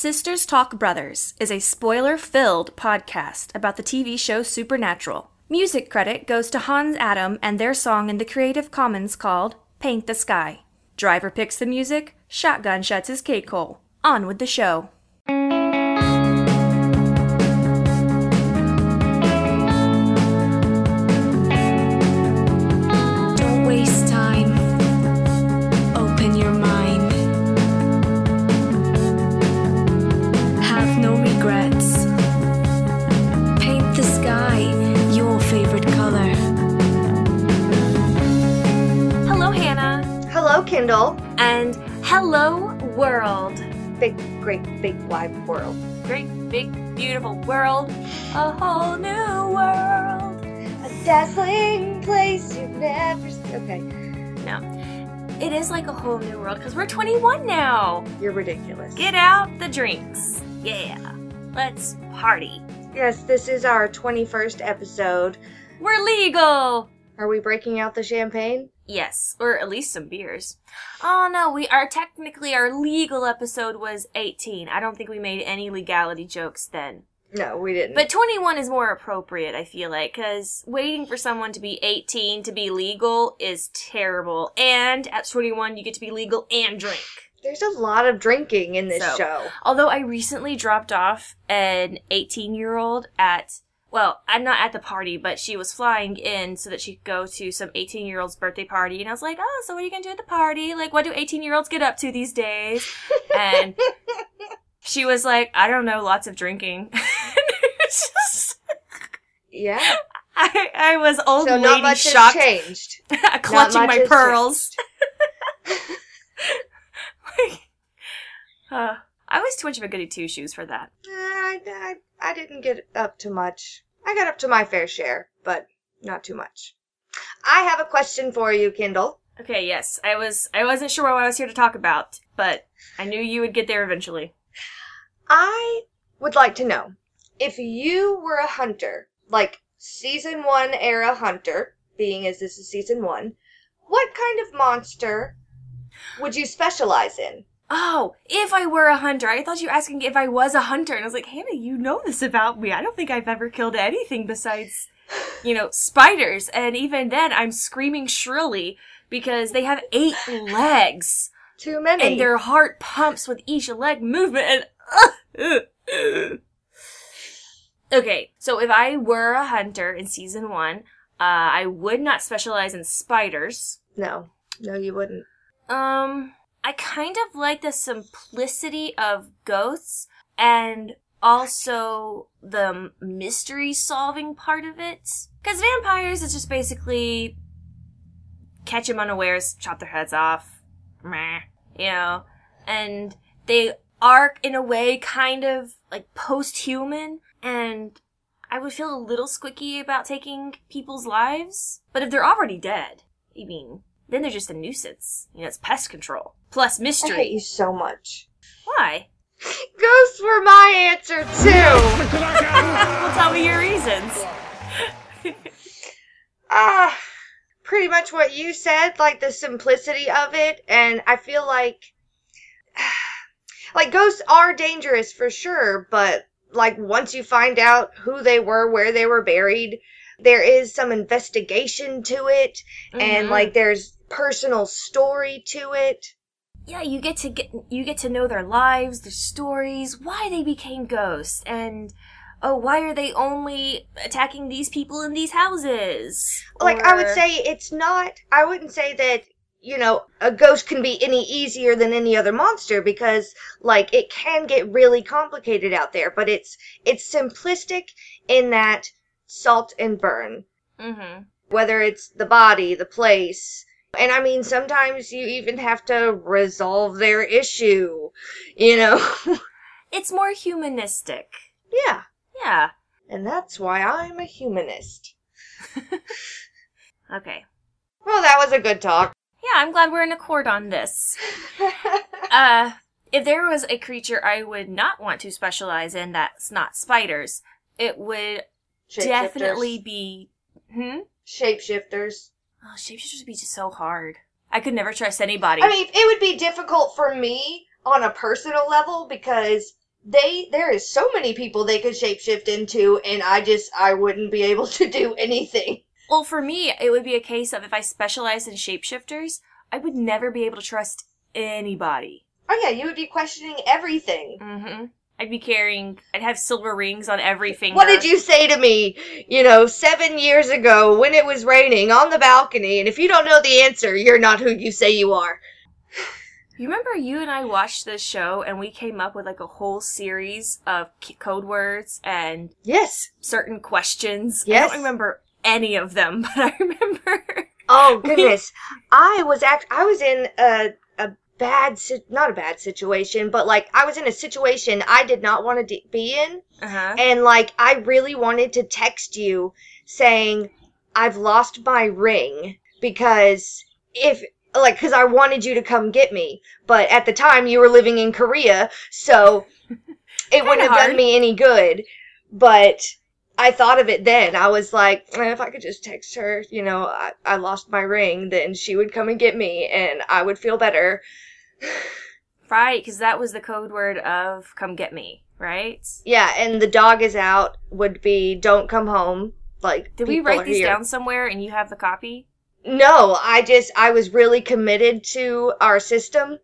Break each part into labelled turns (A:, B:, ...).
A: Sisters Talk Brothers is a spoiler filled podcast about the TV show Supernatural. Music credit goes to Hans Adam and their song in the Creative Commons called Paint the Sky. Driver picks the music, Shotgun shuts his cake hole. On with the show.
B: Kendall.
A: And hello, world.
B: Big, great, big, wide world.
A: Great, big, beautiful world. A whole new world.
B: A dazzling place you've never seen. Okay,
A: No. It is like a whole new world because we're 21 now.
B: you're ridiculous.
A: Get out the drinks. Yeah. Let's party.
B: yes, this is our 21st episode.
A: We're legal.
B: Are we breaking out the champagne?
A: Yes, or at least some beers. Oh no, we are technically our legal episode was 18. I don't think we made any legality jokes then.
B: No, we didn't.
A: But 21 is more appropriate, I feel like, because waiting for someone to be 18 to be legal is terrible. And at 21, you get to be legal and drink.
B: there's a lot of drinking in this
A: So-
B: show.
A: Although I recently dropped off an 18 year old at, well, I'm not at the party, but she was flying in so that she could go to some 18 year old's birthday party. And I was like, oh, so what are you going to do at the party? Like, what do 18 year olds get up to these days? And she was like, I don't know, lots of drinking. Just-
B: Yeah.
A: I, I was old
B: so
A: lady
B: not much
A: shocked,
B: has changed.
A: clutching my pearls. Like, uh, I was too much of a goody two shoes for that.
B: I, I, I didn't get up to much. I got up to my fair share, but not too much. I have a question for you, Kendall.
A: Okay, yes. I was I wasn't sure what I was here to talk about, but I knew you would get there eventually.
B: I would like to know if you were a hunter, like season one era hunter, being as this is season one, what kind of monster would you specialize in?
A: Oh, if I were a hunter. I thought you were asking if I was a hunter, and I was like, Hannah, you know this about me. I don't think I've ever killed anything besides, you know, spiders. And even then, I'm screaming shrilly because they have eight legs,
B: Too many.
A: and their heart pumps with each leg movement. And uh, uh, okay, so if I were a hunter in season one, uh, I would not specialize in spiders.
B: no, no, you wouldn't.
A: Um, I kind of like the simplicity of ghosts and also the mystery solving part of it. Because vampires is just basically catch them unawares, chop their heads off, meh, you know, and they are in a way kind of like post-human and I would feel a little squicky about taking people's lives. But if they're already dead, I mean, then they're just a nuisance. You know, it's pest control. Plus mystery.
B: I hate you so much.
A: Why?
B: Ghosts were my answer too.
A: well, tell me your reasons.
B: Ah, pretty much what you said, like the simplicity of it, and I feel like like ghosts are dangerous for sure, but like once you find out who they were, where they were buried, there is some investigation to it and
A: Mhm.
B: like there's personal story to it.
A: yeah, you get to get you get to know their lives, their stories, why they became ghosts, and oh, why are they only attacking these people in these houses?
B: Like I would say it's not I wouldn't say that you know, a ghost can be any easier than any other monster because like it can get really complicated out there, but it's it's simplistic in that salt and burn.
A: Mhm.
B: Whether it's the body, the place, and I mean sometimes you even have to resolve their issue, you know.
A: It's more humanistic.
B: yeah.
A: Yeah.
B: And that's why I'm a humanist.
A: Okay.
B: Well, that was a good talk.
A: Yeah, I'm glad we're in accord on this. Uh, if there was a creature I would not want to specialize in that's not spiders, it would definitely be. Hmm?
B: shapeshifters.
A: Oh, shapeshifters would be just so hard. I could never trust anybody.
B: I mean, it would be difficult for me on a personal level because they there is so many people they could shapeshift into, and I just I wouldn't be able to do anything.
A: Well, for me, it would be a case of if I specialized in shapeshifters, I would never be able to trust anybody.
B: Oh yeah, you would be questioning everything.
A: Mm-hmm. I'd be carrying, I'd have silver rings on every finger.
B: What did you say to me, you know, seven years ago when it was raining on the balcony? And if you don't know the answer, you're not who you say you are.
A: You remember you and I watched this show and we came up with like a whole series of code words and
B: Yes.
A: certain questions.
B: Yes.
A: I don't remember any of them, but I remember.
B: Oh goodness, I was act. I was in a a bad, si- not a bad situation, but like I was in a situation I did not want to d- be in,
A: Uh huh.
B: and like I really wanted to text you saying I've lost my ring because if like because I wanted you to come get me, but at the time you were living in Korea, so it wouldn't have
A: hard.
B: done me any good. But I thought of it then. I was like, "Eh, if I could just text her, you know, I, I lost my ring, then she would come and get me, and I would feel better.
A: Right, because that was the code word of "come get me." Right?
B: Yeah, and the dog is out would be don't come home. Like
A: Did we write these
B: here.
A: down somewhere and you have the copy?
B: No, I just I was really committed to our system.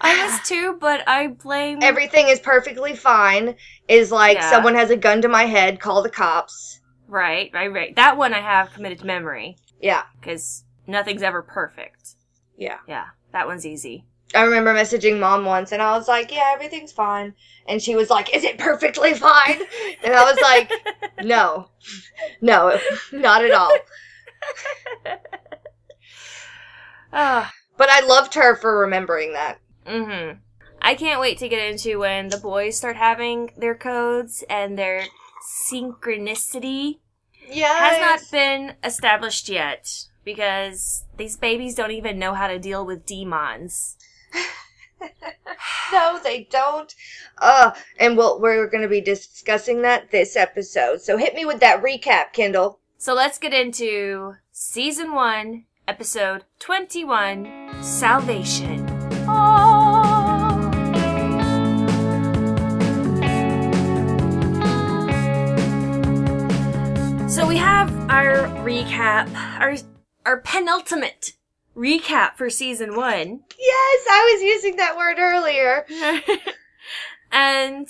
A: I was too, but I blame.
B: Everything is perfectly fine. Is like
A: Yeah.
B: someone has a gun to my head, call the cops.
A: Right, right, right. That one I have committed to memory
B: Yeah,
A: because nothing's ever perfect.
B: yeah.
A: Yeah, that one's easy.
B: I remember messaging mom once and I was like, "Yeah, everything's fine." And she was like, "Is it perfectly fine?" And I was like, "No. No, not at all."
A: Ah,
B: But I loved her for remembering that.
A: mm-hmm. I can't wait to get into when the boys start having their codes and their synchronicity
B: Yeah.
A: has not been established yet because these babies don't even know how to deal with demons.
B: No, they don't. Uh, and we'll, we're going to be discussing that this episode. So hit me with that recap, Kendall.
A: So let's get into season one, episode 21 Salvation. So we have our recap, our our penultimate recap for season one.
B: Yes, I was using that word earlier.
A: and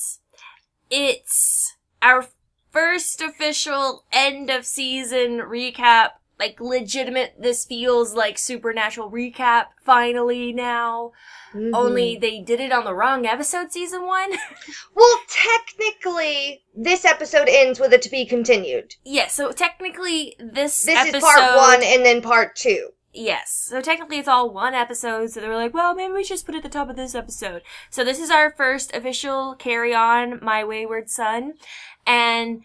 A: it's our first official end of season recap. Like legitimate, this feels like supernatural recap finally now.
B: Mhm.
A: Only they did it on the wrong episode season one.
B: Well, technically, this episode ends with a to be continued.
A: yes, so technically this
B: This
A: episode
B: is part one and then part two.
A: Yes. So technically it's all one episode, so they were like, well, maybe we should just put it at the top of this episode. So this is our first official carry on My Wayward Son. And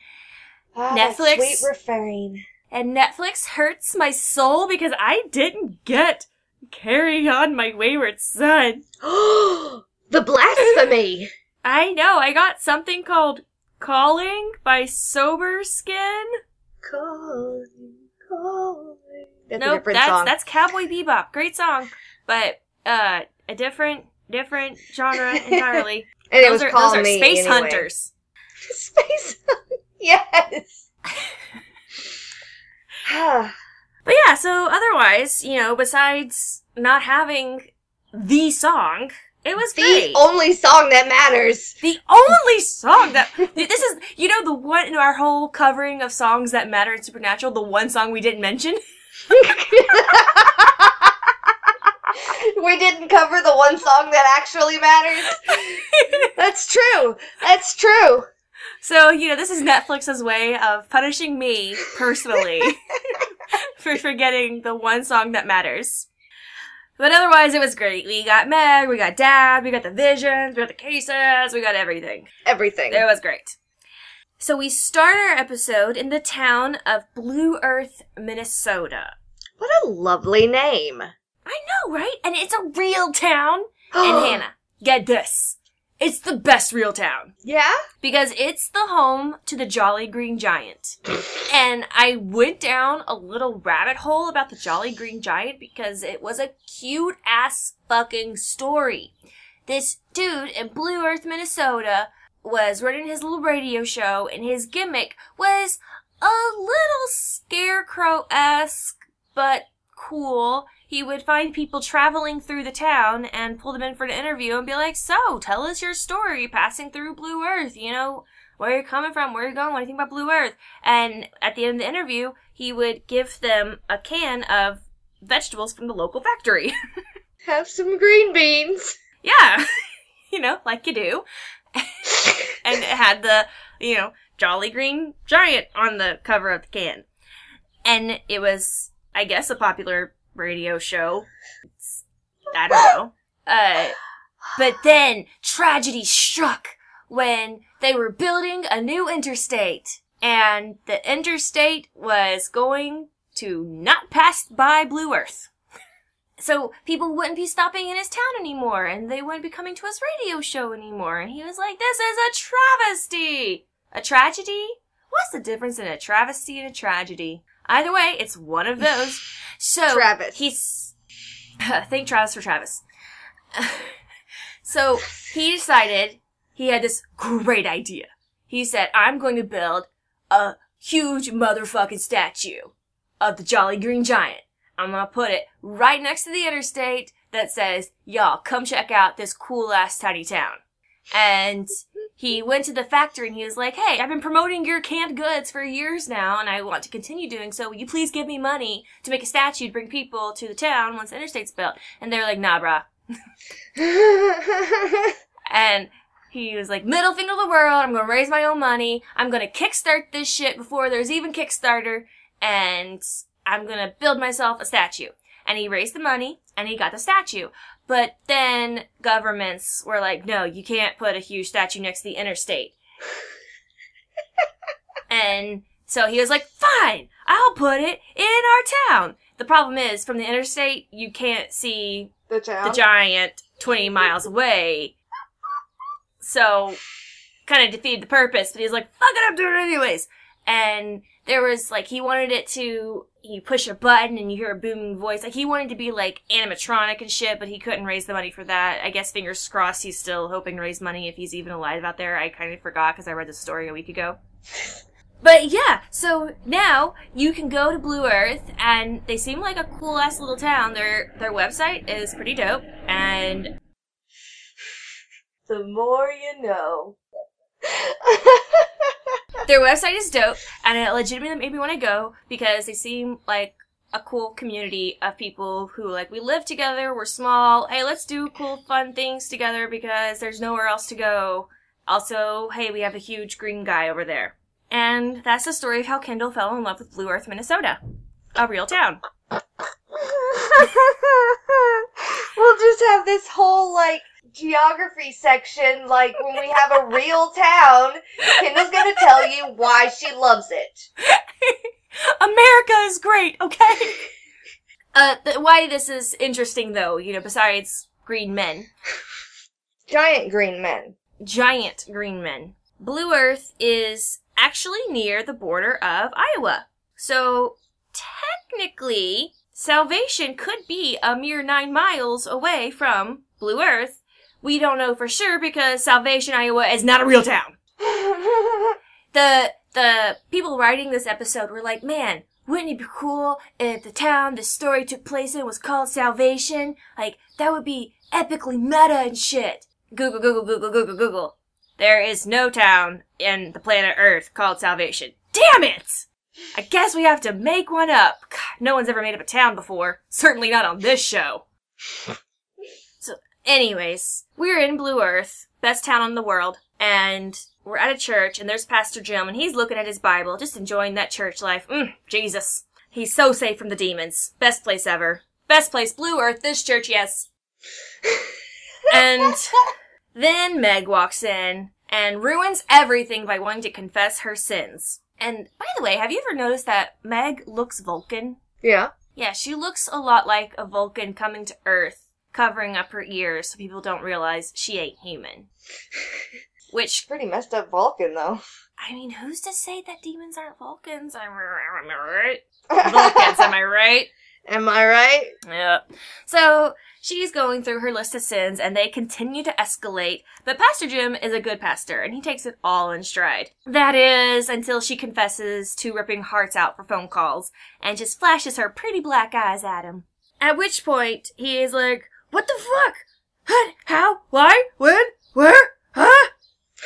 B: that
A: Netflix.
B: Sweet refrain.
A: and Netflix hurts my soul because I didn't get Carry On My Wayward Son.
B: Oh the blasphemy.
A: I know, I got something called Calling by Sober Skin.
B: calling, calling. That's a
A: nope,
B: different
A: that's
B: song.
A: that's Cowboy Bebop. Great song. But uh a different different genre entirely.
B: and it
A: those
B: was
A: are those are
B: Me
A: space
B: anyway.
A: hunters.
B: Space Yes.
A: But yeah, so otherwise, you know, besides not having the song, it was
B: the
A: great.
B: only song that matters.
A: the only song that this is, you know, the one in our whole covering of songs that matter in Supernatural, the one song we didn't mention.
B: we didn't cover the one song that actually matters. That's true. That's true.
A: So, you know, this is Netflix's way of punishing me personally for forgetting the one song that matters. But otherwise, it was great. We got Meg, we got Dad, we got the visions, we got the cases, we got everything.
B: Everything.
A: It was great. So we start our episode in the town of Blue Earth, Minnesota.
B: What a lovely name.
A: I know, right? And it's a real town. And Hannah, get this. It's the best real town.
B: Yeah?
A: Because it's the home to the Jolly Green Giant. And I went down a little rabbit hole about the Jolly Green Giant because it was a cute ass fucking story. this dude in Blue Earth, Minnesota was running his little radio show and his gimmick was a little scarecrow-esque, but cool. He would find people traveling through the town and pull them in for an interview and be like, so, tell us your story passing through Blue Earth, you know, where you're coming from, where you're going, what do you think about Blue Earth? And at the end of the interview, he would give them a can of vegetables from the local factory.
B: Have some green beans.
A: yeah, you know, like you do. and it had the, you know, Jolly Green Giant on the cover of the can. And it was, I guess, a popular radio show. It's, I don't know. Uh, but then tragedy struck when they were building a new interstate. And the interstate was going to not pass by Blue Earth. So people wouldn't be stopping in his town anymore, and they wouldn't be coming to his radio show anymore. And he was like, "This is a travesty, a tragedy. What's the difference in a travesty and a tragedy? Either way, it's one of those." So
B: Travis.
A: he's thank Travis for Travis. so he decided he had this great idea. He said, "I'm going to build a huge motherfucking statue of the Jolly Green Giant." I'm gonna put it right next to the interstate that says, y'all, come check out this cool ass tiny town. And he went to the factory and he was like, hey, I've been promoting your canned goods for years now and I want to continue doing so. Will you please give me money to make a statue to bring people to the town once the interstate's built? And they're like, nah, brah. And he was like, middle finger to the world, I'm gonna raise my own money, I'm gonna kickstart this shit before there's even Kickstarter, and I'm gonna build myself a statue. And he raised the money, and he got the statue. But then governments were like, no, you can't put a huge statue next to the interstate. and so he was like, fine, I'll put it in our town. The problem is, from the interstate, you can't see
B: the town.
A: the giant 20 miles away. So, kind of defeated the purpose, but he's like, fuck it, I'm doing it anyways. And there was, like, he wanted it to, you push a button and you hear a booming voice. Like, he wanted to be, like, animatronic and shit, but he couldn't raise the money for that. I guess, fingers crossed, he's still hoping to raise money if he's even alive out there. I kind of forgot because I read the story a week ago. But yeah, so now you can go to Blue Earth, and they seem like a cool ass little town. Their their website is pretty dope, and
B: the more you know.
A: their website is dope, and it legitimately made me want to go because they seem like a cool community of people who like we live together. We're small. Hey, let's do cool, fun things together because there's nowhere else to go. Also, hey, we have a huge green guy over there. And that's the story of how Kendall fell in love with Blue Earth, Minnesota. A real town.
B: we'll just have this whole like geography section like when we have a real town kendall's gonna tell you why she loves it
A: America is great, okay? uh, th- why this is interesting though, you know, besides green men,
B: giant green men
A: giant green men. Blue Earth is actually near the border of Iowa. So, technically, Salvation could be a mere nine miles away from Blue Earth. We don't know for sure because Salvation, Iowa is not a real town. the the people writing this episode were like, man, wouldn't it be cool if the town the story took place in was called Salvation? Like, that would be epically meta and shit. Google, Google, Google, Google, Google. There is no town in the planet Earth called Salvation. Damn it! I guess we have to make one up. God, no one's ever made up a town before. Certainly not on this show. Anyways, we're in Blue Earth, best town in the world, and we're at a church, and there's Pastor Jim, and he's looking at his Bible, just enjoying that church life. Mm, Jesus. He's so safe from the demons. Best place ever. Best place, Blue Earth, this church, yes. And then Meg walks in and ruins everything by wanting to confess her sins. And by the way, have you ever noticed that Meg looks Vulcan?
B: yeah
A: Yeah, she looks a lot like a Vulcan coming to Earth, covering up her ears so people don't realize she ain't human. Which,
B: pretty messed up vulcan though
A: I mean, who's to say that demons aren't Vulcans? Am I right? Vulcans, am I right?
B: Am I right?
A: Yep. So she's going through her list of sins and they continue to escalate, but Pastor Jim is a good pastor and he takes it all in stride. That is until she confesses to ripping hearts out for phone calls and just flashes her pretty black eyes at him. At which point he is like, What the fuck? What? How? Why? When? Where? Huh?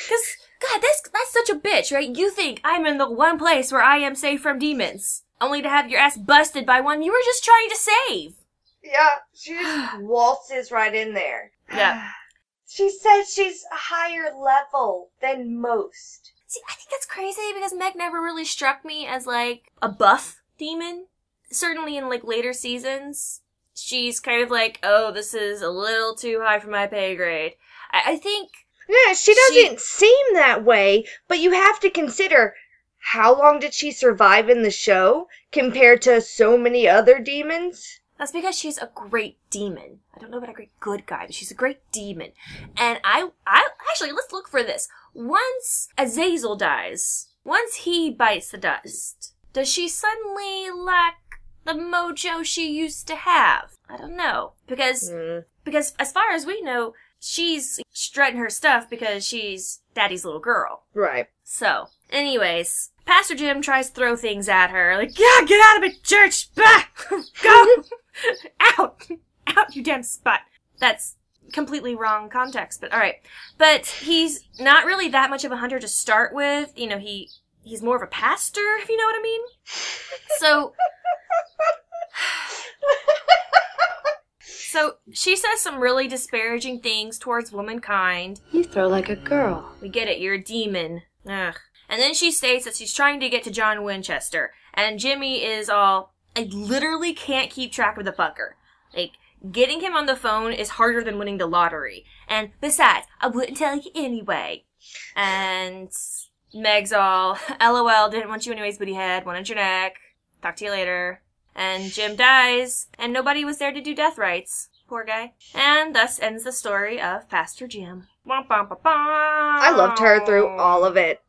A: Cause, God, that's, that's such a bitch, right? You think I'm in the one place where I am safe from demons, only to have your ass busted by one you were just trying to save.
B: Yeah, she just waltzes right in there.
A: Yeah.
B: She says she's a higher level than most.
A: See, I think that's crazy because Meg never really struck me as like a buff demon. Certainly in like later seasons, she's kind of like, oh, this is a little too high for my pay grade. I, I think
B: Yeah, she
A: She-
B: doesn't seem that way, but you have to consider how long did she survive in the show compared to so many other demons?
A: that's because she's a great demon. I don't know about a great good guy, but she's a great demon. And I, I actually let's look for this. Once Azazel dies, once he bites the dust, does she suddenly lack the mojo she used to have? I don't know because
B: Mm.
A: because as far as we know, she's strutting her stuff because she's daddy's little girl.
B: Right.
A: So, anyways, Pastor Jim tries to throw things at her, like, yeah, get out of my church! Bah! Go! out! Out, you damn spot! That's completely wrong context, but alright. But he's not really that much of a hunter to start with. You know, he, he's more of a pastor, if you know what I mean. So, so she says some really disparaging things towards womankind.
C: You throw like a girl.
A: We get it, you're a demon. Ugh. And then she states that she's trying to get to John Winchester, and Jimmy is all, I literally can't keep track of the fucker. Like, getting him on the phone is harder than winning the lottery. And besides, I wouldn't tell you anyway. And Meg's all, LOL, didn't want you anyways, booty head, wanted your neck. Talk to you later. And Jim dies, and nobody was there to do death rites. Poor guy. And thus ends the story of Pastor Jim. I
B: I loved her through all of it.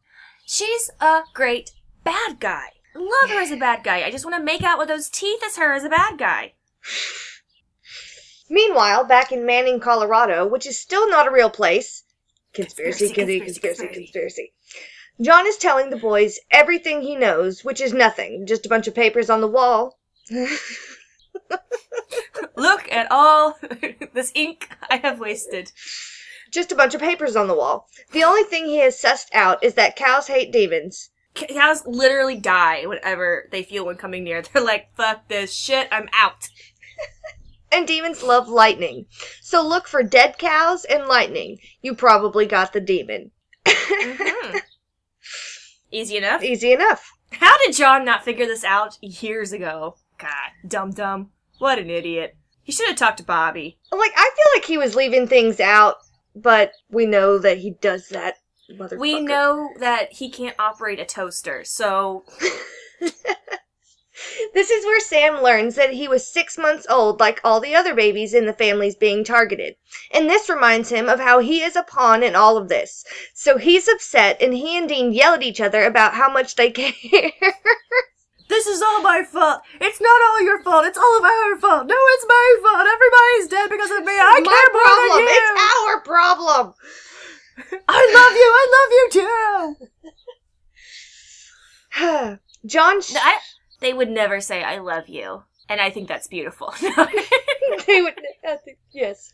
A: She's a great bad guy. Love her as a bad guy. I just want to make out with those teeth as her as a bad guy.
B: Meanwhile, back in Manning, Colorado, which is still not a real place, conspiracy,
A: Conspiracy,
B: conspiracy,
A: conspiracy,
B: conspiracy, conspiracy. John is telling the boys everything he knows, which is nothing, just a bunch of papers on the wall.
A: Look at all this ink I have wasted.
B: just a bunch of papers on the wall. The only thing he has sussed out is that cows hate demons.
A: C- Cows literally die whenever they feel one coming near. They're like, fuck this shit, I'm out.
B: And demons love lightning. So look for dead cows and lightning. You probably got the demon.
A: Mhm. Easy enough.
B: Easy enough.
A: How did John not figure this out years ago? God, dum dum. What an idiot. He should have talked to Bobby.
B: Like, I feel like he was leaving things out, but we know that he does that. Motherfucker.
A: We know that he can't operate a toaster, so
B: This is where Sam learns that he was six months old, like all the other babies in the families being targeted. And this reminds him of how he is a pawn in all of this. So he's upset, and he and Dean yell at each other about how much they care.
A: This is all my fault. It's not all your fault. It's all of our fault. No, it's my fault. Everybody's dead because of me. I
B: My
A: care more than you.
B: It's our problem.
A: I love you. I love you too.
B: John, sh-
A: I, they would never say "I love you," and I think that's beautiful.
B: they would, think- yes.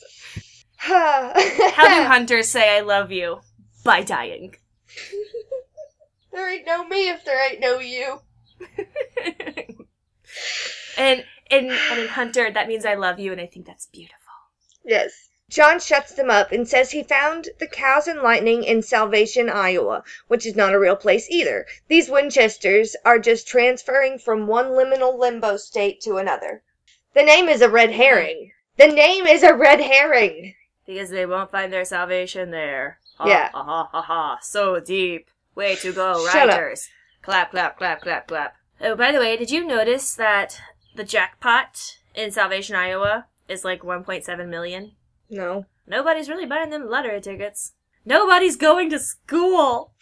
A: How do hunters say "I love you"? By dying.
B: there ain't no me if there ain't no you.
A: And and and in hunter, that means I love you, and I think that's beautiful.
B: Yes. John shuts them up and says he found the cows and lightning in Salvation, Iowa, which is not a real place either. These Winchesters are just transferring from one liminal limbo state to another. The name is a red herring. The name is a red herring.
A: Because they won't find their salvation there. Ha,
B: Yeah.
A: Ha ha ha ha. So deep. Way to go,
B: Shut up.
A: Clap, clap, clap, clap, clap. Oh, by the way, did you notice that the jackpot in Salvation, Iowa is like 1.7 million?
B: No.
A: Nobody's really buying them lottery tickets. Nobody's going to school.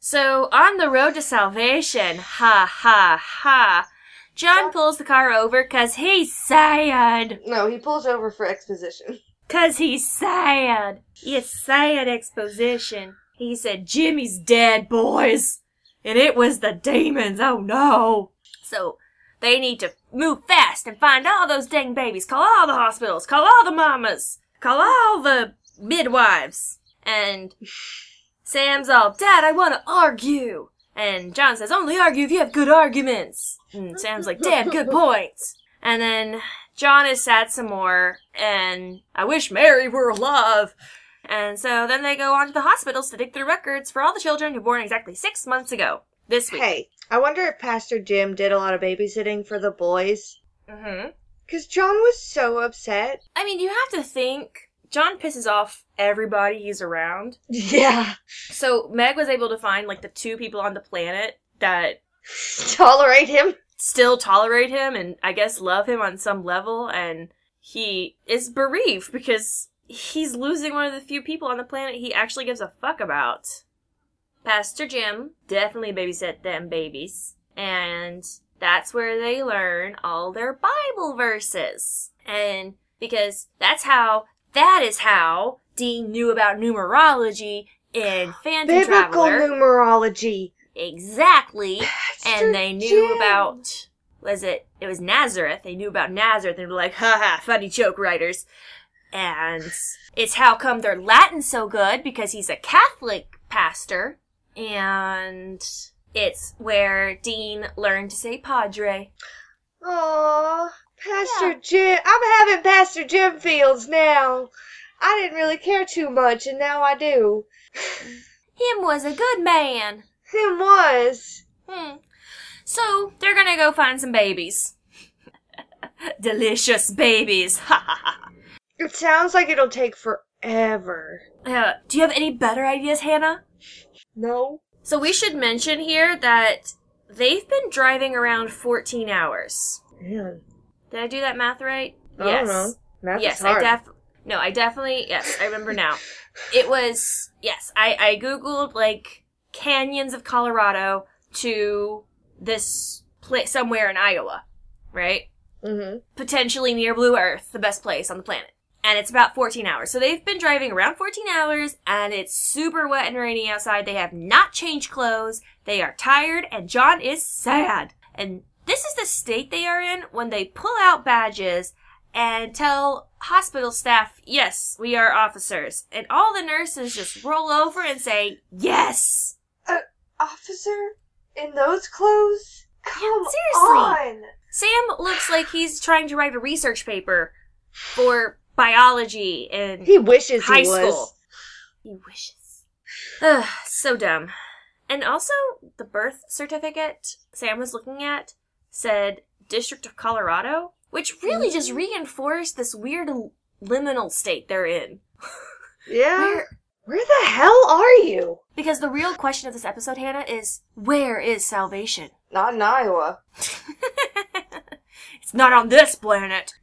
A: So, on the road to salvation, ha ha ha, John pulls the car over because he's sad.
B: No, he pulls over for exposition.
A: Cause he's sad. It's sad exposition. He said, Jimmy's dead, boys. And it was the demons. Oh no. So, they need to move fast and find all those dang babies. Call all the hospitals. Call all the mamas. Call all the midwives. And Sam's all, Dad, I want to argue. And John says, only argue if you have good arguments. And Sam's like, damn, good points. And then John is sad some more, and I wish Mary were alive. And so then they go on to the hospitals to dig through records for all the children who were born exactly six months ago. This week.
B: Hey, I wonder if Pastor Jim did a lot of babysitting for the boys.
A: hmm
B: Because John was so upset.
A: I mean, you have to think. John pisses off everybody he's around.
B: Yeah.
A: So Meg was able to find like the two people on the planet that
B: Tolerate him.
A: still tolerate him and I guess love him on some level and he is bereaved because he's losing one of the few people on the planet he actually gives a fuck about. Pastor Jim definitely babysit them babies and that's where they learn all their Bible verses. And because that's how, that is how Dean knew about numerology in Phantom
B: Biblical
A: Traveler.
B: numerology.
A: exactly
B: Pastor
A: and they knew
B: Jim.
A: about was it it was Nazareth. They knew about Nazareth and were like, haha, funny joke writers. And it's how come their Latin's so good because he's a Catholic pastor. And it's where Dean learned to say padre.
B: Aw, Pastor
A: Yeah.
B: Jim. I'm having Pastor Jim feels now. I didn't really care too much, and now I do.
A: Him was a good man.
B: Him was.
A: Hmm. So they're gonna go find some babies. Delicious babies. Ha ha ha.
B: It sounds like it'll take forever.
A: Uh, do you have any better ideas, Hannah?
B: No?
A: So we should mention here that they've been driving around 14 hours.
B: Man.
A: Did I do that math right?
B: I
A: yes,
B: is hard.
A: I def. No, I definitely. Yes, I remember now. It was yes. I I googled like canyons of Colorado to this place somewhere in Iowa, right?
B: Mm-hmm.
A: Potentially near Blue Earth, the best place on the planet. And it's about 14 hours. So they've been driving around 14 hours and it's super wet and rainy outside. They have not changed clothes. They are tired and John is sad. And this is the state they are in when they pull out badges and tell hospital staff, yes, we are officers. And all the nurses just roll over and say, yes.
B: Officer? In those clothes? Come
A: seriously.
B: on!
A: Sam looks like he's trying to write a research paper for biology in
B: He wishes
A: high
B: he was.
A: school. He wishes. Ugh, so dumb. And also, the birth certificate Sam was looking at said District of Colorado, which really just mm. reinforced this weird liminal state they're in.
B: Yeah?
A: Where,
B: Where the hell are you?
A: because the real question of this episode, Hannah, is where is salvation?
B: Not in Iowa.
A: it's not on this planet.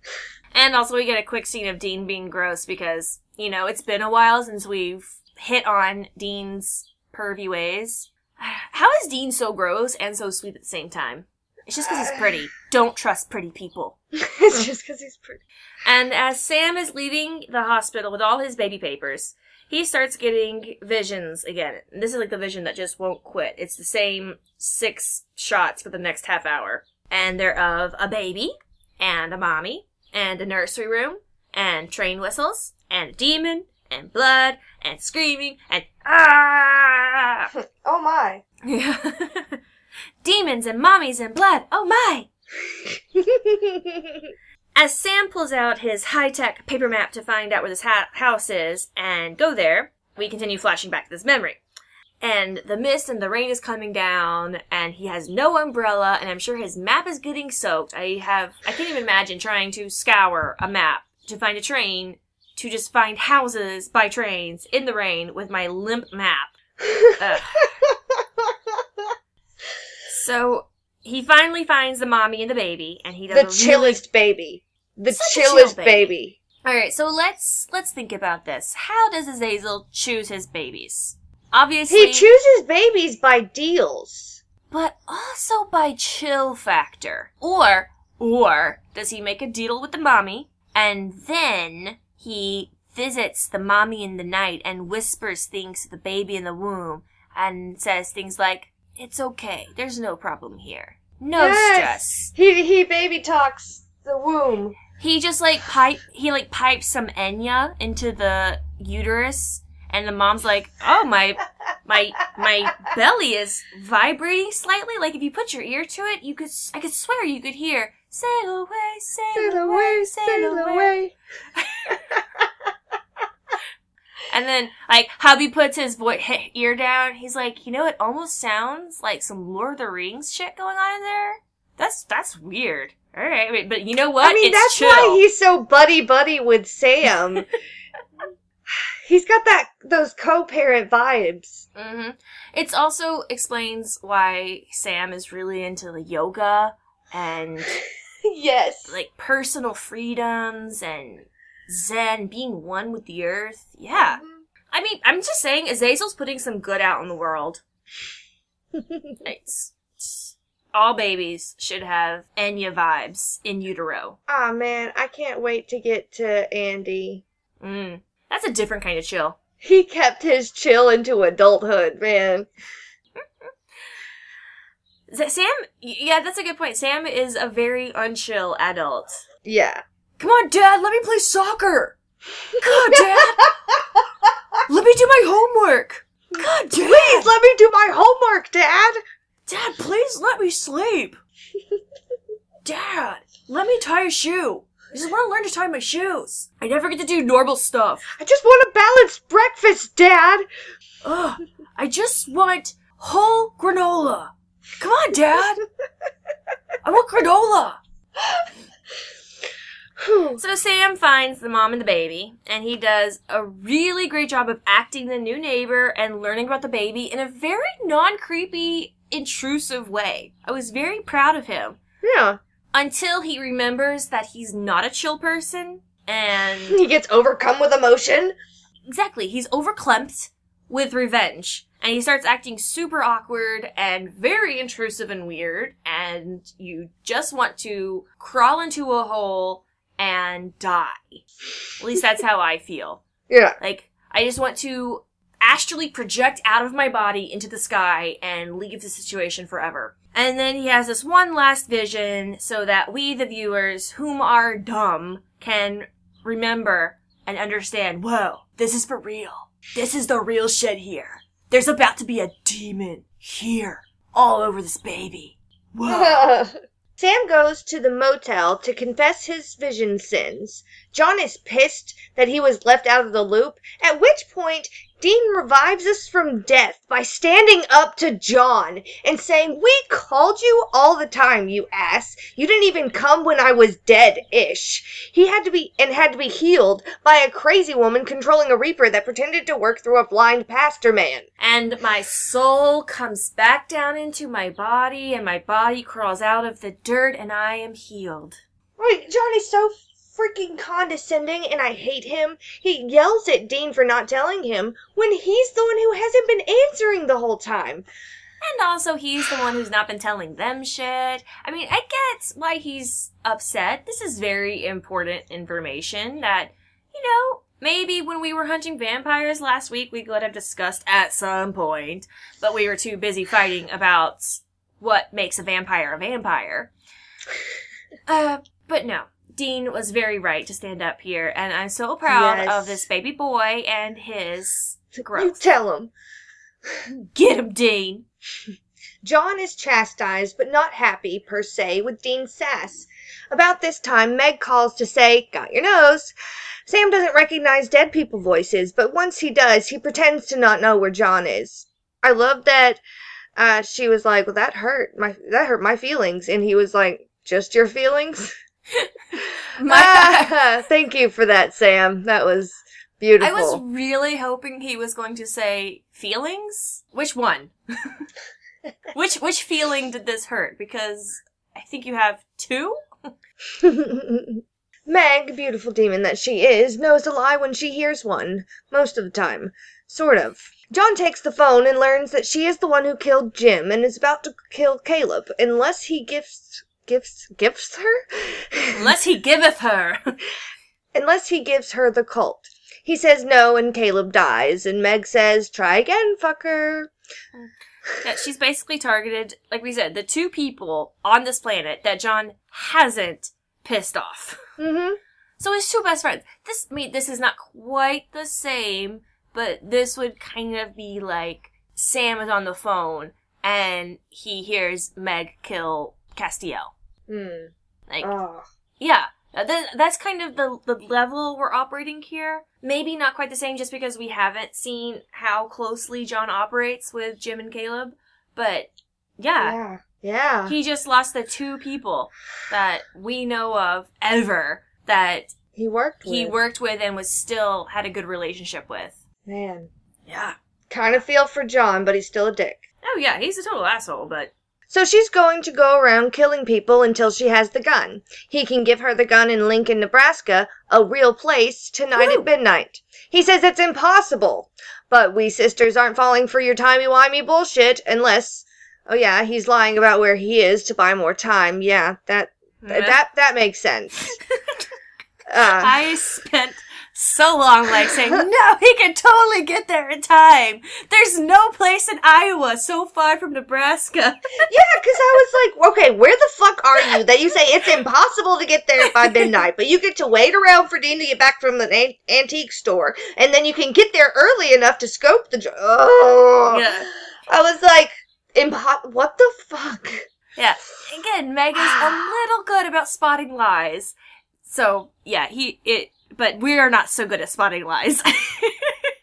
A: And also, we get a quick scene of Dean being gross because, you know, it's been a while since we've hit on Dean's pervy ways. How is Dean so gross and so sweet at the same time? It's just because he's pretty. Don't trust pretty people.
B: it's just because he's pretty.
A: And as Sam is leaving the hospital with all his baby papers, he starts getting visions again. This is like the vision that just won't quit. It's the same six shots for the next half hour. And they're of a baby, and a mommy, and a nursery room, and train whistles, and a demon, and blood, and screaming, and ah!
B: Oh my. Yeah.
A: Demons and mommies and blood, oh my! As Sam pulls out his high tech paper map to find out where this ha- house is and go there, we continue flashing back to this memory. And the mist and the rain is coming down, and he has no umbrella, and I'm sure his map is getting soaked. I have, I can't even imagine trying to scour a map to find a train to just find houses by trains in the rain with my limp map. So he finally finds the mommy and the baby, and he does
B: the
A: a really
B: chillest baby. The
A: a chill
B: chillest
A: baby.
B: baby.
A: All right, so let's let's think about this. How does Azazel choose his babies? Obviously,
B: He chooses babies by deals.
A: but also by chill factor. Or, or does he make a deal with the mommy and then he visits the mommy in the night and whispers things to the baby in the womb and says things like, it's okay, there's no problem here. No
B: Yes.
A: stress.
B: He he baby talks the womb.
A: He just like pipe he like pipes some Enya into the uterus and the mom's like, "Oh, my my my belly is vibrating slightly. Like if you put your ear to it, you could I could swear you could hear sail away, sail,
B: Sail
A: away,
B: away,
A: sail,
B: sail
A: away.
B: away.
A: And then like hubby puts his vo- ear down. He's like, "You know, it almost sounds like some Lord of the Rings shit going on in there. That's that's weird." All right, but you know what?
B: I mean,
A: it's
B: that's
A: chill.
B: why he's so buddy buddy with Sam. he's got that those co-parent vibes.
A: hmm It also explains why Sam is really into the yoga and
B: yes.
A: like personal freedoms and Zen, being one with the earth. Yeah. I mean, I'm just saying, Azazel's putting some good out in the world. It's, it's- all babies should have Enya vibes in utero.
B: Ah man, I can't wait to get to Andy.
A: Mm. That's a different kind of chill.
B: He kept his chill into adulthood, man.
A: Sam, yeah, that's a good point. Sam is a very unchill adult.
B: Yeah.
A: Come on, Dad, let me play soccer. God, Dad. let me do my homework. God, Dad.
B: Please let me do my homework, Dad.
A: Dad, please let me sleep. Dad, let me tie a shoe. I just want to learn to tie my shoes. I never get to do normal stuff.
B: I just want a balanced breakfast, Dad.
A: Ugh, I just want whole granola. Come on, Dad. I want granola. So Sam finds the mom and the baby, and he does a really great job of acting the new neighbor and learning about the baby in a very non-creepy, intrusive way. I was very proud of him.
B: yeah.
A: Until he remembers that he's not a chill person, and
B: He gets overcome with emotion.
A: exactly, he's overclumped with revenge. And he starts acting super awkward and very intrusive and weird, and you just want to crawl into a hole and die. At least that's how I feel.
B: Yeah.
A: Like, I just want to astrally project out of my body into the sky and leave the situation forever. And then he has this one last vision so that we, the viewers, whom are dumb, can remember and understand, whoa, this is for real. This is the real shit here. There's about to be a demon here, all over this baby. Whoa.
B: Sam goes to the motel to confess his vision sins. John is pissed that he was left out of the loop, at which point Dean revives us from death by standing up to John and saying, We called you all the time, you ass. You didn't even come when I was dead ish. He had to be and had to be healed by a crazy woman controlling a reaper that pretended to work through a blind pastor man.
A: and my soul comes back down into my body, and my body crawls out of the dirt, and I am healed.
B: Right, John is so freaking condescending and I hate him. He yells at Dean for not telling him when he's the one who hasn't been answering the whole time.
A: And also, he's the one who's not been telling them shit. I mean, I get why he's upset. This is very important information that, you know, maybe when we were hunting vampires last week, we could have discussed at some point, but we were too busy fighting about what makes a vampire a vampire. Uh, but no. Dean was very right to stand up here, and I'm so proud
B: Yes.
A: of this baby boy and his growth.
B: You tell him.
A: Get him, Dean!
B: John is chastised but not happy, per se, with Dean's sass. About this time, Meg calls to say, Got your nose. Sam doesn't recognize dead people voices, but once he does, he pretends to not know where John is. I love that uh, she was like, Well, that hurt. My, that hurt my feelings. And he was like, Just your feelings?
A: My-
B: Ah, thank you for that, Sam. That was beautiful.
A: I was really hoping he was going to say feelings. Which one? which which feeling did this hurt? Because I think you have two.
B: Meg, beautiful demon that she is, knows a lie when she hears one. Most of the time. Sort of. John takes the phone and learns that she is the one who killed Jim and is about to kill Caleb unless he gifts gifts gifts her?
A: Unless he giveth her.
B: unless he gives her the cult. He says no and Caleb dies and Meg says, Try again, fucker.
A: yeah, she's basically targeted, like we said, the two people on this planet that John hasn't pissed off.
B: Mm-hmm.
A: So his two best friends. This, I mean, this is not quite the same, but this would kind of be like Sam is on the phone and he hears Meg kill Castiel.
B: Hmm.
A: Like,
B: Oh.
A: yeah, that's kind of the the level we're operating here. Maybe not quite the same, just because we haven't seen how closely John operates with Jim and Caleb. But yeah,
B: Yeah. Yeah.
A: he just lost the two people that we know of ever that
B: He worked with.
A: he worked with and was still had a good relationship with.
B: Man.
A: Yeah.
B: Kind of feel for John, but he's still a dick.
A: Oh yeah, he's a total asshole, but
B: So she's going to go around killing people until she has the gun. He can give her the gun in Lincoln, Nebraska, a real place, tonight
A: Woo.
B: at midnight. He says it's impossible. But we sisters aren't falling for your timey-wimey bullshit unless Oh yeah, he's lying about where he is to buy more time. Yeah, that th- that that makes sense. Uh,
A: I spent so long like saying, no, he can totally get there in time. There's no place in Iowa so far from Nebraska.
B: Yeah, because I was like, okay, where the fuck are you that you say it's impossible to get there by midnight, but you get to wait around for Dean to get back from the an- antique store, and then you can get there early enough to scope the. Jo- oh,
A: Yeah.
B: I was like, impo- what the fuck?
A: Yeah. Again, Meg is a little good about spotting lies. So, yeah, he, it, but we are not so good at spotting lies.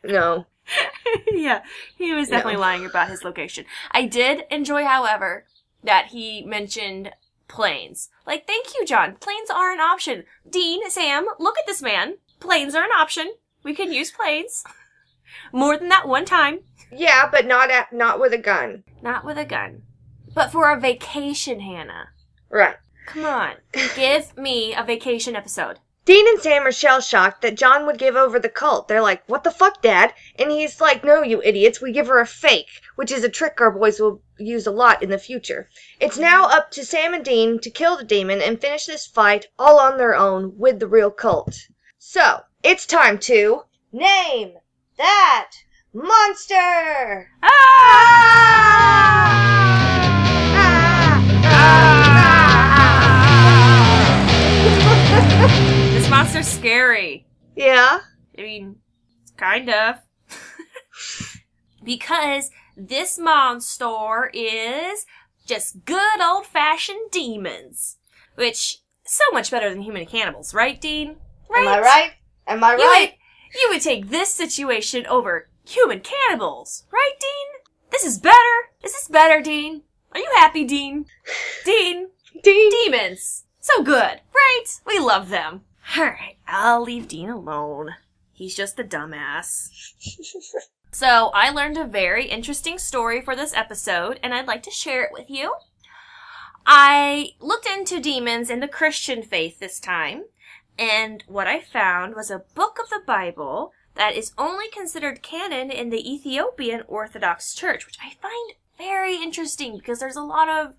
B: No.
A: yeah, he was definitely
B: No.
A: lying about his location. I did enjoy, however, that he mentioned planes. Like, thank you, John. Planes are an option. Dean, Sam, look at this man. Planes are an option. We can use planes. More than that one time.
B: Yeah, but not at not with a gun.
A: Not with a gun. But for a vacation, Hannah.
B: Right.
A: Come on. Give me a vacation episode.
B: Dean and Sam are shell shocked that John would give over the Colt. They're like, What the fuck, Dad? And he's like, No, you idiots, we give her a fake, which is a trick our boys will use a lot in the future. It's now up to Sam and Dean to kill the demon and finish this fight all on their own with the real Colt. So, it's time to name that monster!
A: This monster's scary.
B: Yeah?
A: I mean, kind of. because this monster is just good old fashioned demons. Which, so much better than human cannibals, right, Dean? Right?
B: Am I right? Am I
A: You
B: right?
A: would, you would take this situation over human cannibals, right, Dean? This is better. Is this better, Dean? Are you happy, Dean? Dean,
B: Dean?
A: demons. So good, right? We love them. Alright, I'll leave Dean alone. He's just a dumbass. So, I learned a very interesting story for this episode, and I'd like to share it with you. I looked into demons in the Christian faith this time, and what I found was a book of the Bible that is only considered canon in the Ethiopian Orthodox Church, which I find very interesting because there's a lot of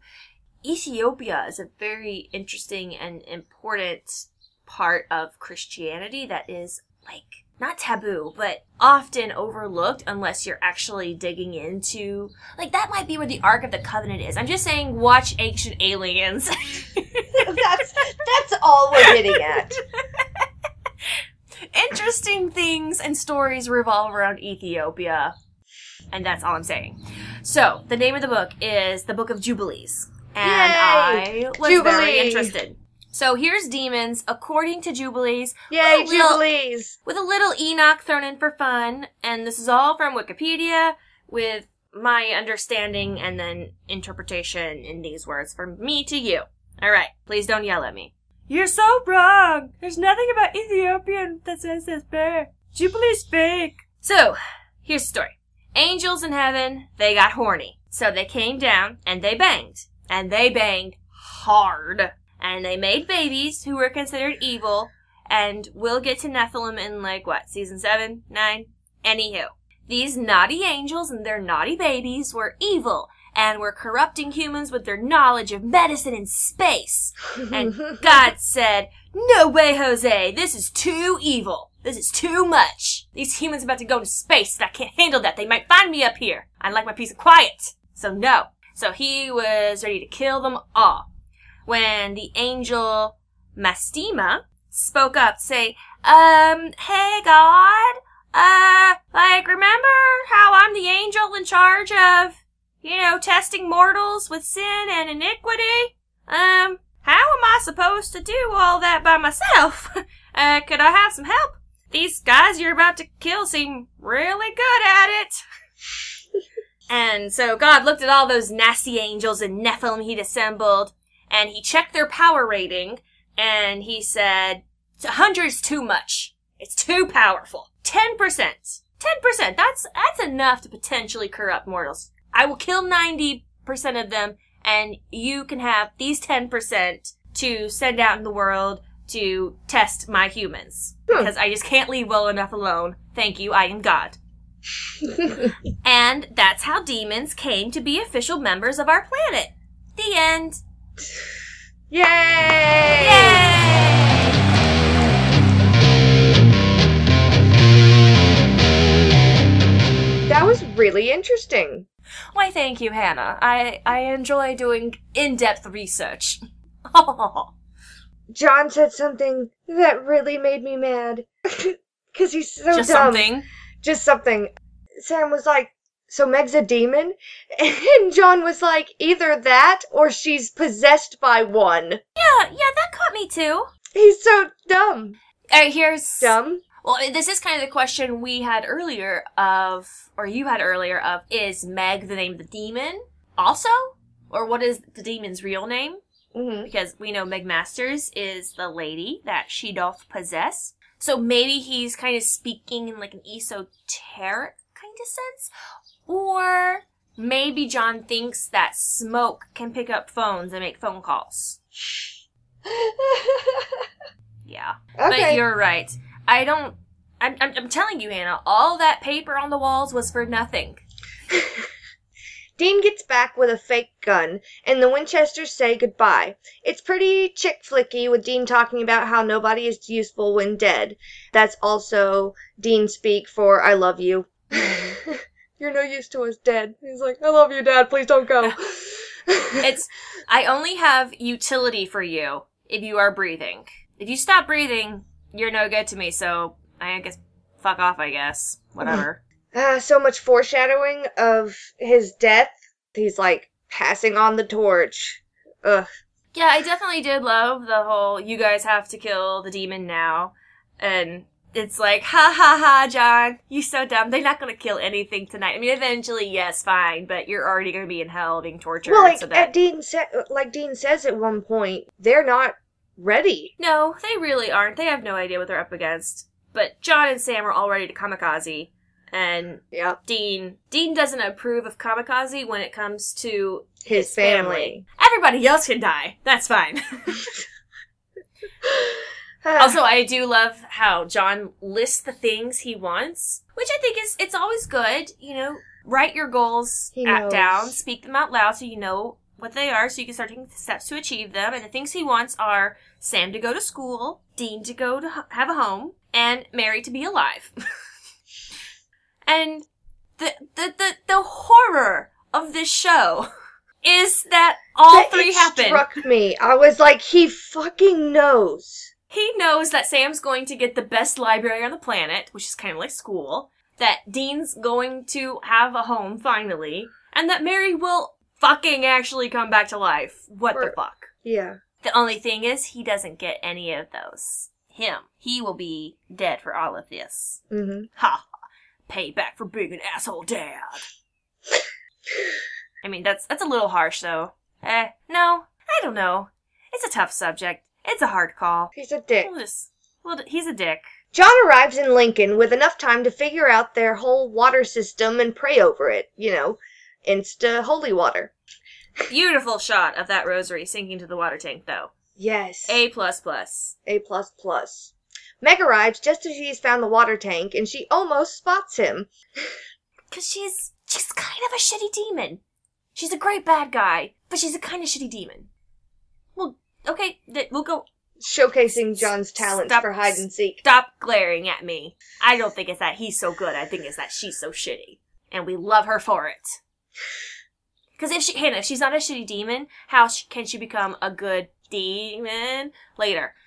A: Ethiopia is a very interesting and important part of Christianity that is like not taboo, but often overlooked unless you're actually digging into like that might be where the Ark of the Covenant is. I'm just saying watch Ancient Aliens.
B: that's, that's all we're getting at.
A: interesting things and stories revolve around Ethiopia. And that's all I'm saying. So, the name of the book is The Book of Jubilees. And
B: Yay!
A: I was
B: Jubilee!
A: very interested. So here's demons according to Jubilees
B: Yay,
A: with a little-
B: Jubilees!
A: with a little Enoch thrown in for fun. And this is all from Wikipedia with my understanding and then interpretation in these words from me to you. Alright, please don't yell at me. You're so wrong! There's nothing about Ethiopian that says this bear. Jubilee's fake. So, here's the story. Angels in heaven, they got horny. So they came down and they banged. And they banged hard. And they made babies who were considered evil. And we'll get to Nephilim in like what season seven, nine. Anywho, these naughty angels and their naughty babies were evil and were corrupting humans with their knowledge of medicine and space. And God said, No way, Jose, this is too evil. This is too much. These humans about to go to space and I can't handle that. They might find me up here. I like my peace and quiet. So no. So he was ready to kill them all. When the angel Mastema spoke up say, um, hey God, uh, like remember how I'm the angel in charge of you know, testing mortals with sin and iniquity. Um, how am I supposed to do all that by myself? uh, could I have some help? These guys you're about to kill seem really good at it. and so God looked at all those nasty angels and Nephilim he'd assembled, and he checked their power rating, and he said, "A hundred's too much. It's too powerful. Ten percent. Ten percent. That's that's enough to potentially corrupt mortals. I will kill 90% of them and you can have these 10% to send out in the world to test my humans.
B: Hmm.
A: Because I just can't leave well enough alone. Thank you, I am God. and that's how demons came to be official members of our planet. The end.
B: Yay!
A: Yay!
B: That was really interesting.
A: Why, thank you, Hannah. I, I enjoy doing in-depth research.
B: John said something that really made me mad. Because he's so
A: Just
B: dumb.
A: something.
B: Just something. Sam was like, So Meg's a demon? And John was like, Either that or she's possessed by one.
A: Yeah, yeah, that caught me too.
B: He's so dumb.
A: Alright, here's
B: Dumb?
A: Well, this is kind of the question we had earlier of, or you had earlier of, is Meg the name of the demon also? Or what is the demon's real name?
B: hmm
A: Because we know Meg Masters is the lady that she doth possess. So maybe he's kind of speaking in like an esoteric kind of sense. Or maybe John thinks that smoke can pick up phones and make phone calls. Yeah. But you're right. I don't. I'm, I'm, I'm telling you, Hannah, all that paper on the walls was for nothing.
B: Dean gets back with a fake gun, and the Winchesters say goodbye. It's pretty chick flicky with Dean talking about how nobody is useful when dead. That's also Dean speak for I love you. Mm-hmm. You're no use to us dead. He's like, I love you, Dad. Please don't go.
A: It's. I only have utility for you if you are breathing. If you stop breathing, you're no good to me. So I guess fuck off. I guess whatever.
B: Ah, so much foreshadowing of his death. He's like passing on the torch. Ugh.
A: yeah, I definitely did love the whole. You guys have to kill the demon now, and it's like, ha ha ha, John, You're so dumb. They're not gonna kill anything tonight. I mean, eventually, yes, fine, but you're already gonna be in hell being tortured.
B: Well, like
A: so
B: uh,
A: that
B: Dean sa- like Dean says at one point, they're not ready.
A: no, they really aren't. They have no idea what they're up against. But John and Sam are all ready to kamikaze, and
B: Yeah,
A: Dean Dean doesn't approve of kamikaze when it comes to
B: his,
A: his
B: family.
A: Everybody else can die. That's fine. Also, I do love how John lists the things he wants, which I think is it's always good. You know, write your goals down, speak them out loud, so you know what they are, so you can start taking steps to achieve them. And the things he wants are Sam to go to school, Dean to go to have a home, and Mary to be alive. and the the the the horror of this show is that all
B: that
A: three
B: it
A: happen.
B: struck me. I was like, he fucking knows.
A: He knows that Sam's going to get the best library on the planet, which is kind of like school, that Dean's going to have a home finally, and that Mary will fucking actually come back to life. What the fuck?
B: Yeah.
A: The only thing is, he doesn't get any of those. Him. He will be dead for all of this.
B: Mm-hmm.
A: Ha ha. Payback for being an asshole dad. I mean, that's that's a little harsh, though. Eh, no, I don't know. It's a tough subject. It's a hard call.
B: He's a dick.
A: We'll just, well, he's a dick.
B: John arrives in Lincoln with enough time to figure out their whole water system and pray over it. You know, insta holy water.
A: Beautiful shot of that rosary sinking to the water tank, though.
B: Yes.
A: A plus plus.
B: A plus plus. Meg arrives just as she's found the water tank, and she almost spots him.
A: Cause she's she's kind of a shitty demon. She's a great bad guy, but she's a kind of shitty demon. Okay, th- we'll go.
B: Showcasing John's talents
A: Stop-
B: for hide and seek.
A: Stop glaring at me. I don't think it's that he's so good. I think it's that she's so shitty, and we love her for it. Because if she, Hannah, if she's not a shitty demon, how sh- can she become a good demon later?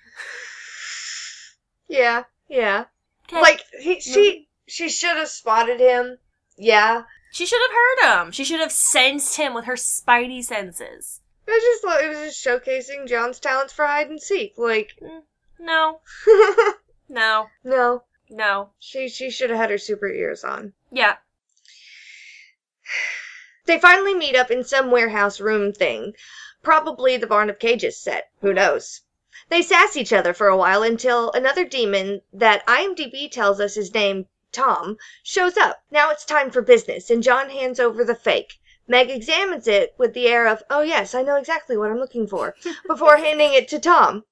B: Yeah, yeah. Like he, mm-hmm. she, she should have spotted him. Yeah.
A: she should have heard him. She should have sensed him with her spidey senses.
B: It was just like it was just showcasing John's talents for hide and seek. Like, mm,
A: No, no,
B: no,
A: no.
B: she she should have had her super ears on.
A: Yeah,
B: They finally meet up in some warehouse room thing. Probably the Barn of Cages set. Who knows? They sass each other for a while until another demon that IMDb tells us is named Tom shows up. Now it's time for business, and John hands over the fake. Meg examines it with the air of, oh yes, I know exactly what I'm looking for, before handing it to Tom.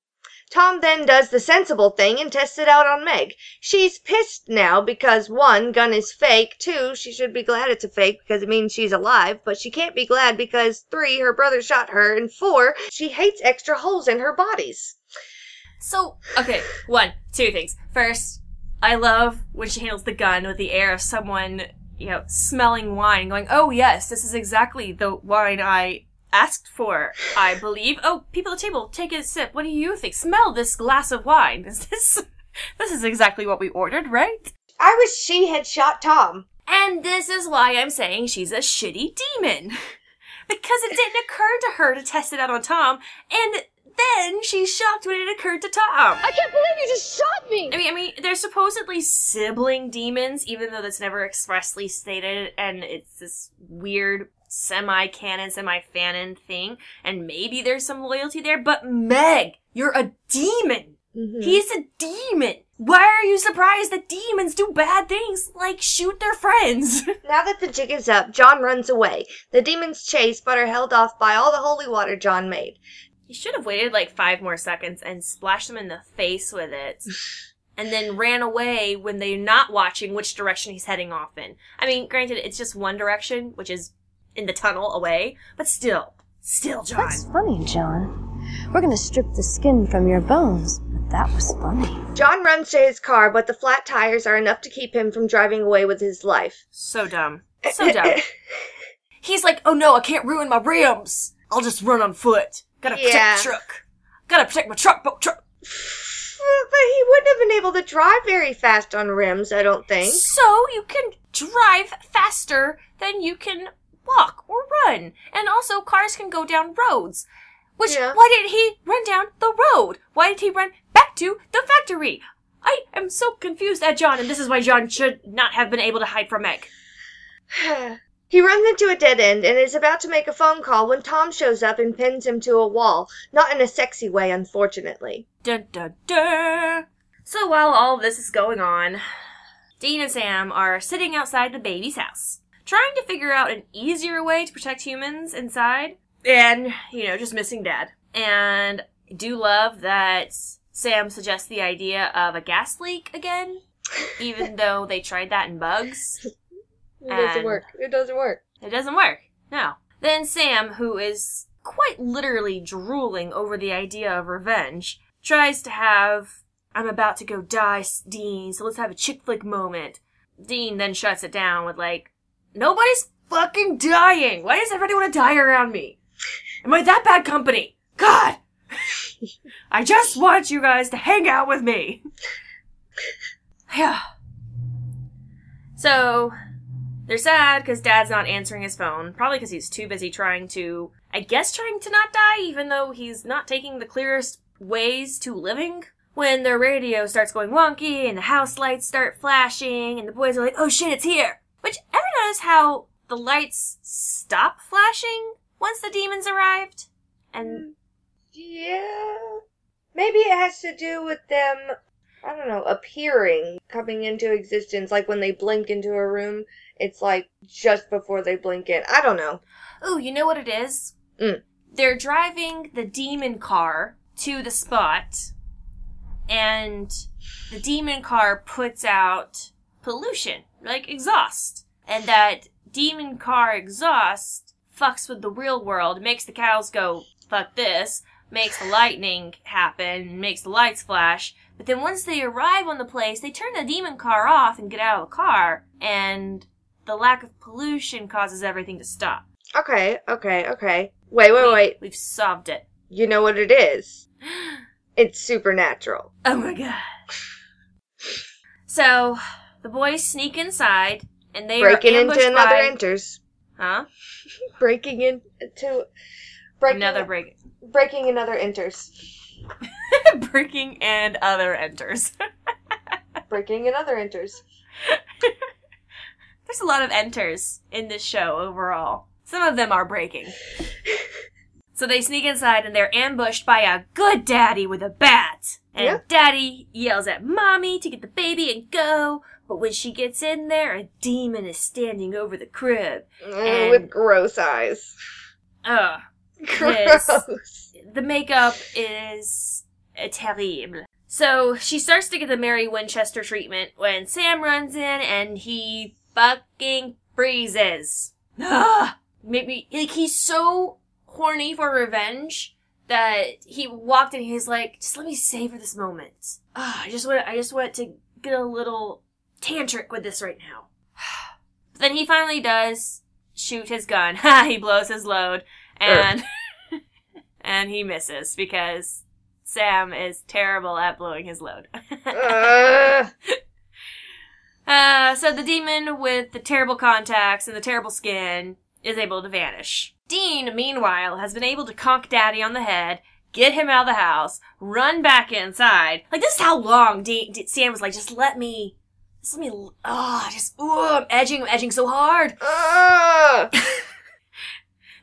B: Tom then does the sensible thing and tests it out on Meg. She's pissed now because one, gun is fake, two, she should be glad it's a fake because it means she's alive, but she can't be glad because three, her brother shot her, and four, she hates extra holes in her bodies.
A: So, okay, one, two things. First, I love when she handles the gun with the air of someone, you know, smelling wine, going, oh yes, this is exactly the wine I asked for, I believe. Oh, people at the table, take a sip. What do you think? Smell this glass of wine. Is this, this is exactly what we ordered, right?
B: I wish she had shot Tom.
A: And this is why I'm saying she's a shitty demon. because it didn't occur to her to test it out on Tom, and then she's shocked when it occurred to Tom.
D: I can't believe you just shot me!
A: I mean, I mean, they're supposedly sibling demons, even though that's never expressly stated, and it's this weird semi-canon, semi-fanon thing, and maybe there's some loyalty there, but Meg, you're a demon!
B: Mhm.
A: He's a demon! Why are you surprised that demons do bad things, like shoot their friends?
B: Now that the jig is up, John runs away. The demons chase, but are held off by all the holy water John made.
A: He should have waited like five more seconds and splashed them in the face with it. And then ran away when they're not watching which direction he's heading off in. I mean, granted, it's just one direction, which is in the tunnel away, but still, still, John.
D: That's funny, John. We're gonna strip the skin from your bones, but that was funny.
B: John runs to his car, but the flat tires are enough to keep him from driving away with his life.
A: So dumb. So dumb. He's like, oh no, I can't ruin my rims. I'll just run on foot. Gotta protect
B: Yeah.
A: truck. Gotta protect my truck, but truck.
B: But he wouldn't have been able to drive very fast on rims, I don't think.
A: So you can drive faster than you can walk or run. And also cars can go down roads. Which,
B: Yeah.
A: why did he run down the road? Why did he run back to the factory? I am so confused at John, and this is why John should not have been able to hide from Meg.
B: he runs into a dead end and is about to make a phone call when Tom shows up and pins him to a wall. Not in a sexy way, unfortunately.
A: Dun dun dun. So while all this is going on, Dean and Sam are sitting outside the baby's house, trying to figure out an easier way to protect humans inside, and, you know, just missing dad. And I do love that Sam suggests the idea of a gas leak again, even though they tried that in bugs.
B: It doesn't work. It doesn't work.
A: It doesn't work. No. Then Sam, who is quite literally drooling over the idea of revenge, tries to have I'm about to go die, Dean, so let's have a chick flick moment. Dean then shuts it down with like, Nobody's fucking dying! Why does everybody want to die around me? Am I that bad company? God! I just want you guys to hang out with me. Yeah. So, they're sad because dad's not answering his phone, probably because he's too busy trying to, I guess, trying to not die, even though he's not taking the clearest ways to living. When their radio starts going wonky and the house lights start flashing and the boys are like, oh shit, it's here. Which, ever notice how the lights stop flashing once the demons arrived? And, mm,
B: Yeah. Maybe it has to do with them, I don't know, appearing, coming into existence. Like when they blink into a room, it's like just before they blink in. I don't know.
A: Oh, you know what it is?
B: Mm.
A: They're driving the demon car to the spot, and the demon car puts out pollution, like exhaust. And that demon car exhaust fucks with the real world, makes the cows go, fuck this, makes the lightning happen, makes the lights flash. But then once they arrive on the place, they turn the demon car off and get out of the car, and the lack of pollution causes everything to stop.
B: Okay, okay, okay. Wait, wait, wait.
A: We've solved it.
B: You know what it is? It's supernatural.
A: Oh my god. So, the boys sneak inside, and they
B: Breaking into another
A: by...
B: enters.
A: Huh?
B: Breaking into breaking
A: Another break.
B: breaking another enters.
A: Breaking and other enters.
B: Breaking another enters.
A: There's a lot of enters in this show overall. Some of them are breaking. so they sneak inside and they're ambushed by a good daddy with a bat. And
B: Yeah.
A: daddy yells at mommy to get the baby and go. But when she gets in there, a demon is standing over the crib. And-
B: with gross eyes.
A: Ugh.
B: Gross.
A: the makeup is uh, terrible. So she starts to get the Mary Winchester treatment when Sam runs in and he fucking freezes. Ah, maybe like he's so horny for revenge that he walked in. and He's like, just let me savor this moment. Ah, I just want, I just want to get a little tantric with this right now. then he finally does shoot his gun. Ha! he blows his load and and he misses because Sam is terrible at blowing his load.
B: Uh,
A: uh, so the demon with the terrible contacts and the terrible skin is able to vanish. Dean, meanwhile, has been able to conk Daddy on the head, get him out of the house, run back inside. Like this is how long Dean, D- Sam was like, just let me, just let me, ah, just, ooh, I'm edging, I'm edging so hard.
B: uh,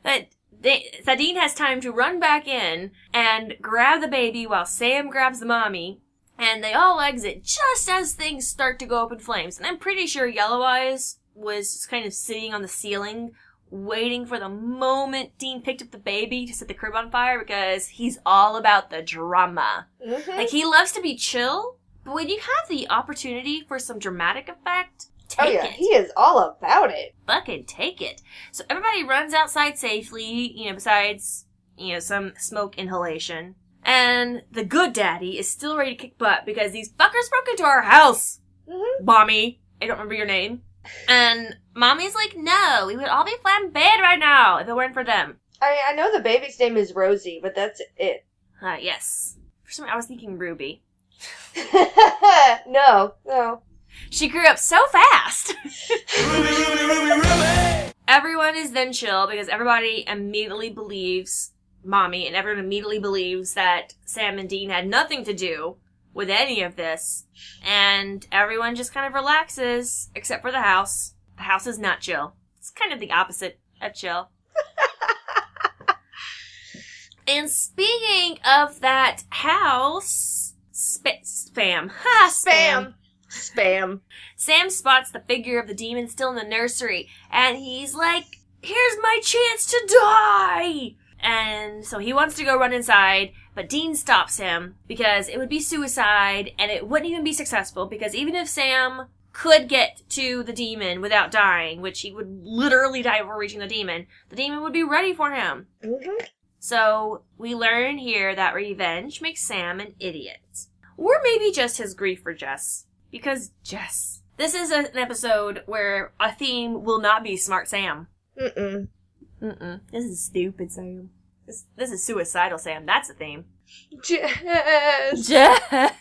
A: that they, that Dean has time to run back in and grab the baby while Sam grabs the mommy, and they all exit just as things start to go up in flames. And I'm pretty sure Yellow Eyes was just kind of sitting on the ceiling, waiting for the moment Dean picked up the baby to set the crib on fire because he's all about the drama.
B: mhm.
A: Like he loves to be chill, but when you have the opportunity for some dramatic effect, take
B: Oh yeah,
A: it
B: he is all about it.
A: fucking take it. So everybody runs outside safely, you know, besides, you know, some smoke inhalation. And the good daddy is still ready to kick butt because these fuckers broke into our house.
B: Mhm.
A: Mommy, I don't remember your name. And mommy's like, no, we would all be flambéed right now if it weren't for them.
B: I I know the baby's name is Rosie, but that's it.
A: Uh, yes. For some reason, I was thinking Ruby.
B: no, no.
A: She grew up so fast. Ruby, Ruby, Ruby, Everyone is then chill because everybody immediately believes mommy and everyone immediately believes that Sam and Dean had nothing to do with any of this. And everyone just kind of relaxes, except for the house. The house is not chill. It's kind of the opposite of chill. and speaking of that house, sp- spam. Ha,
B: Spam. Spam.
A: Sam spots the figure of the demon still in the nursery, and he's like, Here's my chance to die! And so he wants to go run inside, but Dean stops him because it would be suicide and it wouldn't even be successful because even if Sam could get to the demon without dying, which he would literally die before reaching the demon, the demon would be ready for him.
B: Mhm.
A: So we learn here that revenge makes Sam an idiot. Or maybe just his grief for Jess. Because Jess. This is an episode where a theme will not be Smart Sam.
B: Mm-mm.
A: Mm-mm. This is stupid Sam. This, this is suicidal Sam. That's the theme.
B: Jess.
A: Jess.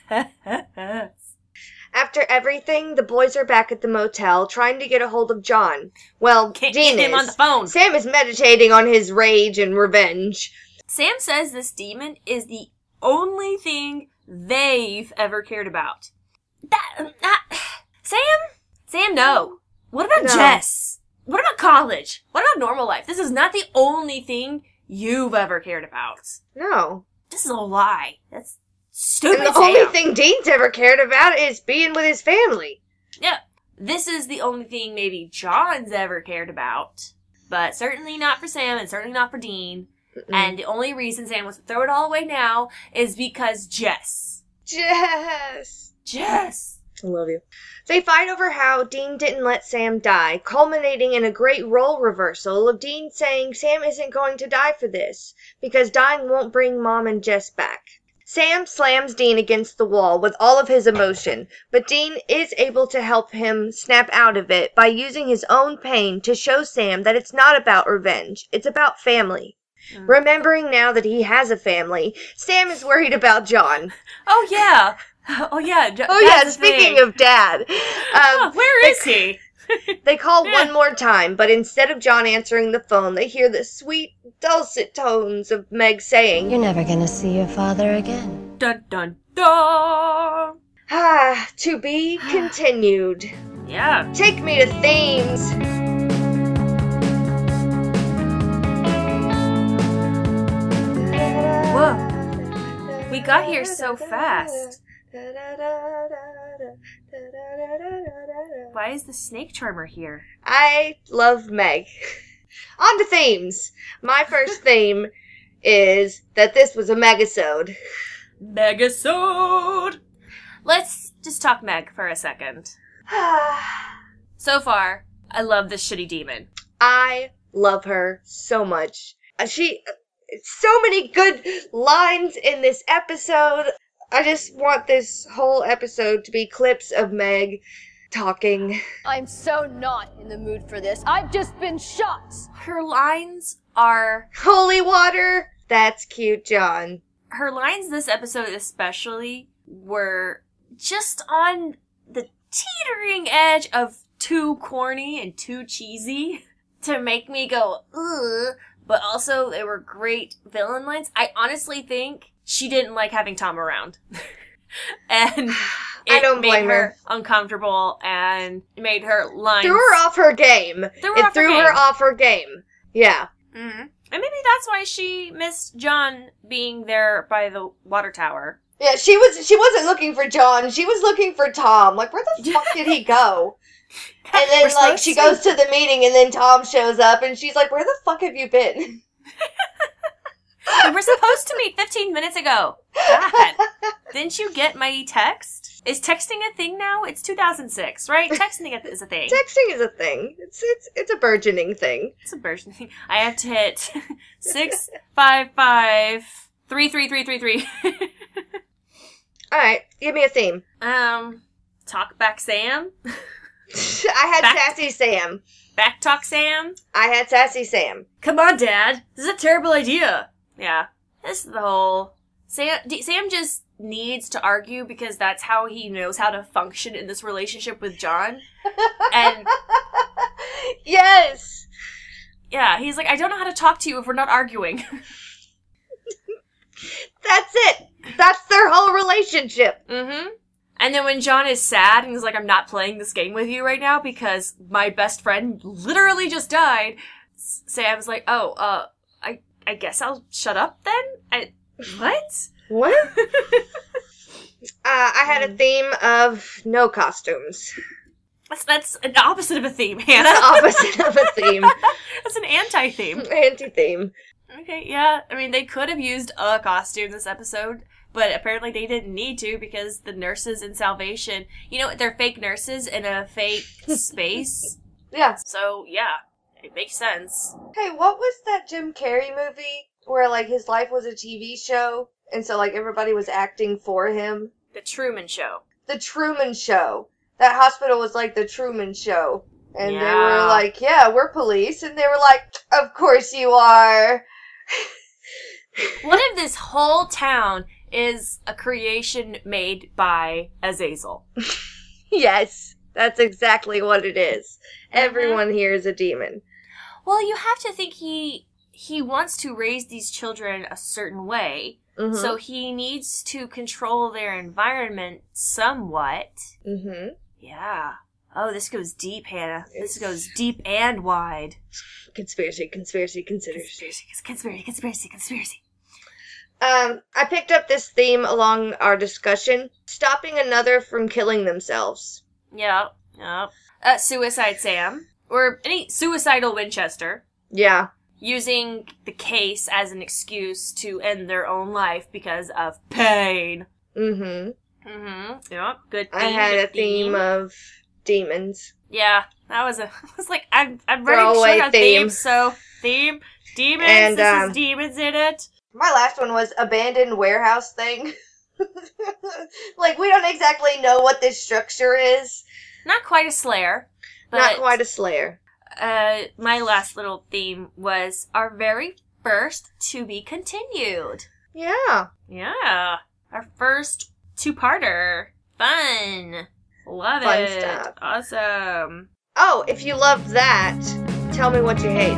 B: After everything, the boys are back at the motel trying to get a hold of John. Well,
A: Can't
B: Dean
A: get him
B: is.
A: on the phone.
B: Sam is meditating on his rage and revenge.
A: Sam says this demon is the only thing they've ever cared about. That, that Sam? Sam, no. What about
B: No.
A: Jess? What about college? What about normal life? This is not the only thing you've ever cared about.
B: No.
A: This is a lie. That's stupid.
B: And the
A: Sam.
B: only thing Dean's ever cared about is being with his family.
A: Yeah. This is the only thing maybe John's ever cared about. But certainly not for Sam and certainly not for Dean. And the only reason Sam wants to throw it all away now is because Jess.
B: Jess.
A: Jess.
B: I love you. They fight over how Dean didn't let Sam die, culminating in a great role reversal of Dean saying Sam isn't going to die for this, because dying won't bring Mom and Jess back. Sam slams Dean against the wall with all of his emotion, but Dean is able to help him snap out of it by using his own pain to show Sam that it's not about revenge, it's about family.
A: Mm.
B: Remembering now that he has a family, Sam is worried about John.
A: Oh yeah. Oh yeah. J-
B: Oh yeah, speaking
A: thing.
B: of dad.
A: Oh,
B: Um,
A: where
B: they-
A: he?
B: They call
A: Yeah.
B: one more time, but instead of John answering the phone, they hear the sweet, dulcet tones of Meg saying,
D: You're never gonna see your father again.
A: Dun dun dun.
B: Ah, to be continued.
A: Yeah.
B: Take me to themes.
A: Whoa. We got here so fast. Why is the snake charmer here?
B: I love Meg. On to themes. My first theme is that this was a megasode.
A: Megasode. Let's just talk Meg for a second. So far, I love this shitty demon.
B: I love her so much. She, so many good lines in this episode. I just want this whole episode to be clips of Meg talking.
E: I'm so not in the mood for this. I've just been shot.
A: Her lines are
B: Holy water! That's cute, John.
A: her lines this episode especially were just on the teetering edge of too corny and too cheesy to make me go ugh but also they were great villain lines i honestly think she didn't like having tom around and
B: I
A: it
B: don't
A: made her
B: her.
A: uncomfortable and made her lines
B: Threw her off her game.
A: Threw her
B: it
A: off her
B: threw
A: game.
B: her off her game. Yeah.
A: hmm and maybe that's why she missed john being there by the water tower
B: Yeah, she was she wasn't looking for John, she was looking for Tom. Like where the fuck did he go? And then
A: We're
B: like she
A: to-
B: goes to the meeting and then Tom shows up and she's like, Where the fuck have you been?
A: We were supposed to meet 15 minutes ago. God. Didn't you get my text? Is texting a thing now? It's 2006, right? Texting is a thing.
B: Texting is a thing. It's it's it's a burgeoning thing.
A: It's a version thing. I have to hit six five five three three three three three.
B: Alright, give me a theme.
A: Um, talk back Sam.
B: I had
A: Back-
B: Sassy Sam.
A: Back talk Sam.
B: I had Sassy Sam.
A: Come on, Dad. This is a terrible idea. Yeah, this is the whole Sam. D- Sam just needs to argue because that's how he knows how to function in this relationship with John. And
B: yes!
A: yeah, he's like, I don't know how to talk to you if we're not arguing.
B: That's it! That's their whole relationship.
A: mm-hmm. And then when John is sad and he's like, I'm not playing this game with you right now because my best friend literally just died. Sam's like, oh, uh, I, I guess I'll shut up then? I, what?
B: What? uh, I had a theme of no costumes.
A: That's, that's an opposite of a theme, Hannah.
B: The
A: Hannah.
B: opposite of a theme.
A: that's an anti-theme.
B: Anti theme.
A: Okay, yeah. I mean, they could have used a costume this episode, but apparently they didn't need to because the nurses in Salvation, you know, they're fake nurses in a fake space.
B: Yeah.
A: So, yeah, it makes sense.
B: Hey, what was that Jim Carrey movie where like his life was a TV show and so like everybody was acting for him?
A: The Truman Show.
B: The Truman Show. That hospital was like the Truman Show. And they were like, yeah, we're police. And they were like, of course you are.
A: What if this whole town is a creation made by Azazel?
B: yes, that's exactly what it is.
A: Mm-hmm.
B: Everyone here is a demon.
A: Well, you have to think he he wants to raise these children a certain way.
B: Mhm.
A: So he needs to control their environment somewhat.
B: hmm
A: Yeah. Oh, this goes deep, Hannah. This goes deep and wide.
B: Conspiracy, conspiracy, conspiracy.
A: Conspiracy, conspiracy, conspiracy, conspiracy.
B: Um, I picked up this theme along our discussion. Stopping another from killing themselves.
A: Yeah, yeah. Uh, Suicide Sam. Or any suicidal Winchester.
B: Yeah.
A: using the case as an excuse to end their own life because of pain.
B: Mm-hmm.
A: Mm-hmm. Yep. Good. Theme,
B: I had
A: good
B: a theme of demons.
A: Yeah, that was a. I was like, I'm I'm
B: Throwaway
A: ready to
B: theme.
A: theme. So theme, demons.
B: And,
A: this
B: um,
A: is demons in it.
B: My last one was abandoned warehouse thing. like we don't exactly know what this structure is.
A: Not quite a Slayer, but
B: Not quite a slayer.
A: uh, my last little theme was our very first to be continued.
B: Yeah.
A: Yeah, our first two-parter. Fun. Love
B: Fun
A: it.
B: stuff.
A: Awesome.
B: Oh, if you loved that, tell me what you hate.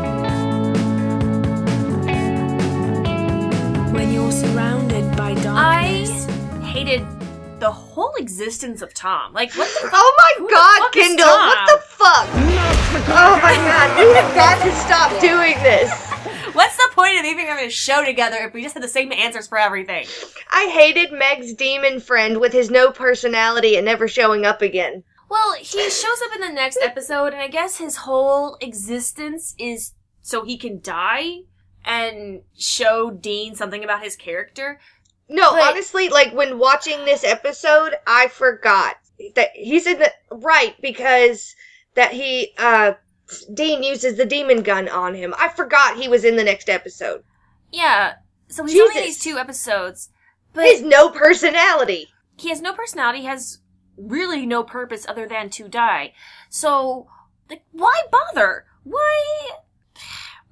C: When you're surrounded by
A: I hated the whole existence of Tom. Like, what the?
B: Oh my god,
A: fuck is
B: Kendall, what the fuck? Oh my god, we have got to stop doing this.
A: What's the point of even having a show together if we just had the same answers for everything?
B: I hated Meg's demon friend with his no personality and never showing up again.
A: Well, he shows up in the next episode, and I guess his whole existence is so he can die and show Dean something about his character.
B: No,
A: But-
B: honestly, like when watching this episode, I forgot that he's in the right because that he uh Dean uses the demon gun on him. I forgot he was in the next episode.
A: Yeah, so he's only in these two episodes, but
B: His no personality.
A: he has no personality, has really no purpose other than to die. So, like, why bother? Why?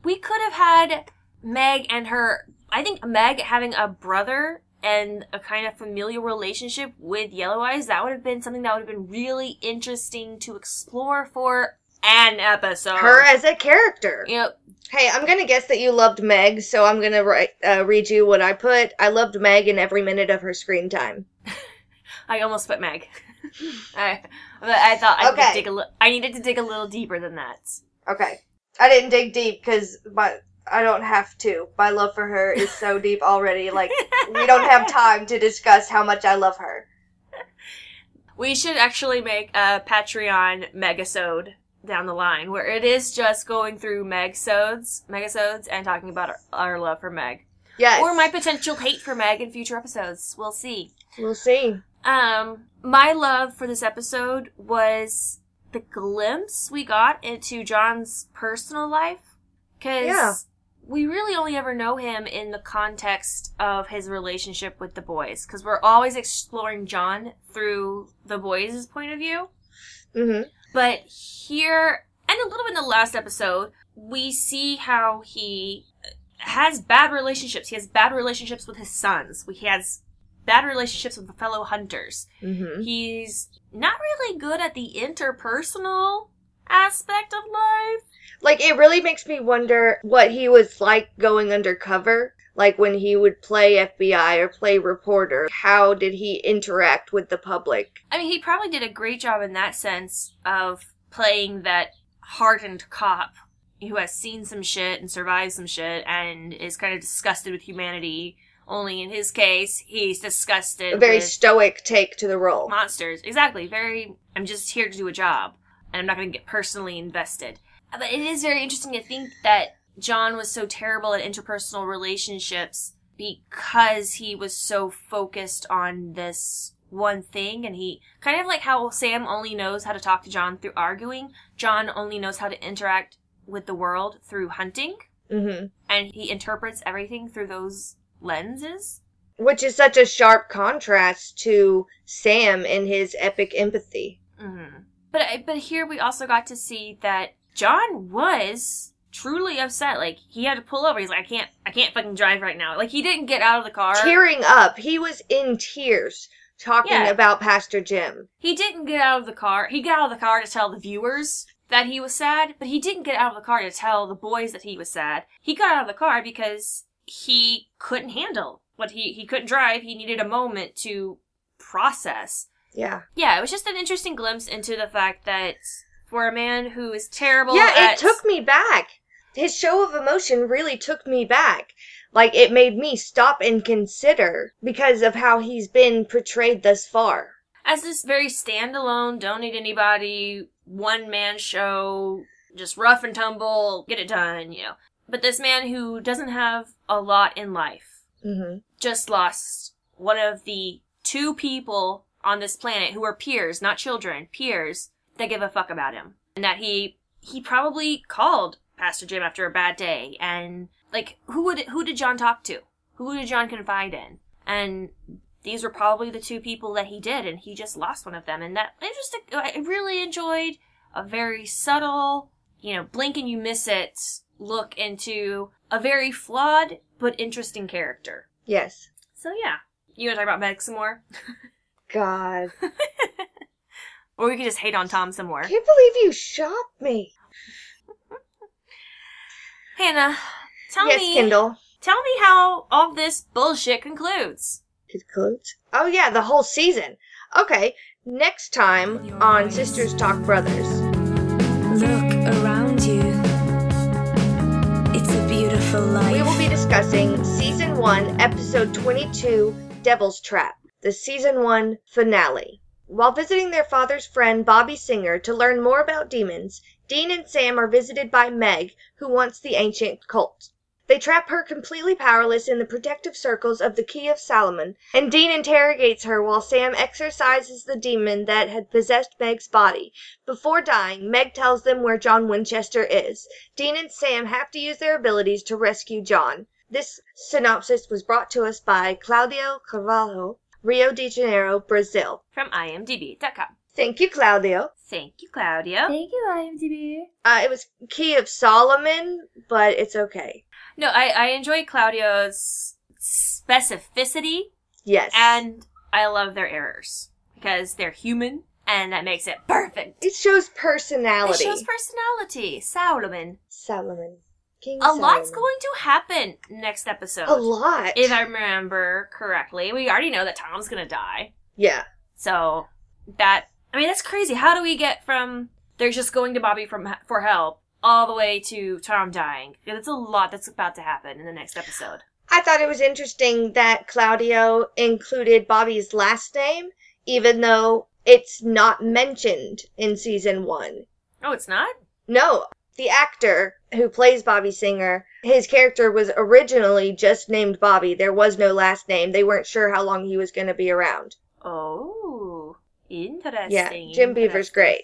A: We could have had Meg and her. I think Meg having a brother and a kind of familial relationship with Yellow Eyes, that would have been something that would have been really interesting to explore for an episode.
B: Her as a character.
A: Know,
B: Hey, I'm gonna guess that you loved Meg, so I'm gonna write, uh, read you what I put. I loved Meg in every minute of her screen time.
A: I almost put Meg. I, but I thought I
B: Okay.
A: dig a li- I needed to dig a little deeper than that.
B: Okay, I didn't dig deep because my I don't have to. My love for her is so deep already. Like we don't have time to discuss how much I love her.
A: We should actually make a Patreon megasode down the line where it is just going through megsodes, megasodes, and talking about our, our love for Meg
B: Yes,
A: or my potential hate for Meg in future episodes. We'll see.
B: we'll see.
A: Um, my love for this episode was the glimpse we got into John's personal life. Cause
B: Yeah.
A: We really only ever know him in the context of his relationship with the boys. Cause we're always exploring John through the boys' point of view.
B: hmm
A: But here, and a little bit in the last episode, we see how he has bad relationships. He has bad relationships with his sons. He has bad relationships with the fellow hunters.
B: hmm
A: He's not really good at the interpersonal aspect of life.
B: Like it really makes me wonder what he was like going undercover. Like when he would play FBI or play reporter, how did he interact with the public?
A: I mean, he probably did a great job in that sense of playing that hardened cop who has seen some shit and survived some shit and is kind of disgusted with humanity. Only in his case, he's disgusted
B: A very stoic take to the role.
A: monsters. Exactly. Very. I'm just here to do a job, and I'm not going to get personally invested. But it is very interesting to think that John was so terrible at interpersonal relationships because he was so focused on this one thing, and he kind of like how Sam only knows how to talk to John through arguing. John only knows how to interact with the world through hunting,
B: hmm
A: and he interprets everything through those lenses.
B: Which is such a sharp contrast to Sam and his epic empathy.
A: hmm But but here we also got to see that John was truly upset. Like he had to pull over. He's like, I can't, I can't fucking drive right now. Like he didn't get out of the car.
B: Tearing up. He was in tears talking
A: Yeah.
B: about Pastor Jim.
A: He didn't get out of the car. He got out of the car to tell the viewers that he was sad, but he didn't get out of the car to tell the boys that he was sad. He got out of the car because he couldn't handle what he he couldn't drive. He needed a moment to process.
B: Yeah.
A: Yeah, it was just an interesting glimpse into the fact that for a man who is terrible
B: yeah,
A: at
B: it took me back. His show of emotion really took me back. Like, it made me stop and consider because of how he's been portrayed thus far.
A: as this very standalone, don't need anybody, one man show, just rough and tumble, get it done, you know. But this man who doesn't have a lot in life
B: hmm
A: just lost one of the two people on this planet who are peers, not children, peers that give a fuck about him. And that he he probably called Pastor Jim after a bad day and like who would who did John talk to? Who did John confide in? And these were probably the two people that he did and he just lost one of them and that I just I really enjoyed a very subtle, you know, blink and you miss it look into a very flawed but interesting character.
B: Yes.
A: So yeah. You wanna talk about Meg some more?
B: God.
A: Or we could just hate on Tom some more.
B: Can't believe you shot me.
A: Hannah, tell
B: yes,
A: me
B: Kendall.
A: tell me how all this bullshit concludes.
B: Concludes. Oh yeah, the whole season. Okay. Next time on Sisters Talk Brothers.
C: Look around you. It's a beautiful life.
B: We will be discussing season one, episode 22, Devil's Trap, the season one finale. While visiting their father's friend Bobby Singer to learn more about demons, Dean and Sam are visited by Meg, who wants the ancient Colt. They trap her completely powerless in the protective circles of the Key of Solomon, and Dean interrogates her while Sam exorcises the demon that had possessed Meg's body. Before dying, Meg tells them where John Winchester is. Dean and Sam have to use their abilities to rescue John. This synopsis was brought to us by Claudio Carvalho, Rio de Janeiro, Brazil.
A: From imdb.com.
B: Thank you, Claudio.
A: Thank you, Claudio.
D: Thank you, IMDb.
B: Uh, it was Key of Solomon, but it's okay.
A: No, I, I enjoy Claudio's specificity
B: Yes.
A: and I love their errors because they're human and that makes it perfect.
B: it shows personality.
A: It shows personality. Solomon.
B: Solomon. King
A: A lot's going to happen next episode.
B: A lot.
A: If I remember correctly. We already know that Tom's gonna die.
B: yeah.
A: So that I mean that's crazy. How do we get from they're just going to Bobby from for help all the way to Tom dying? That's a lot that's about to happen in the next episode.
B: I thought it was interesting that Claudio included Bobby's last name, even though it's not mentioned in season one.
A: Oh, it's not.
B: No, the actor who plays Bobby Singer, his character was originally just named Bobby. There was no last name. They weren't sure how long he was going to be around.
A: Oh, interesting.
B: Yeah, Jim Beaver's great.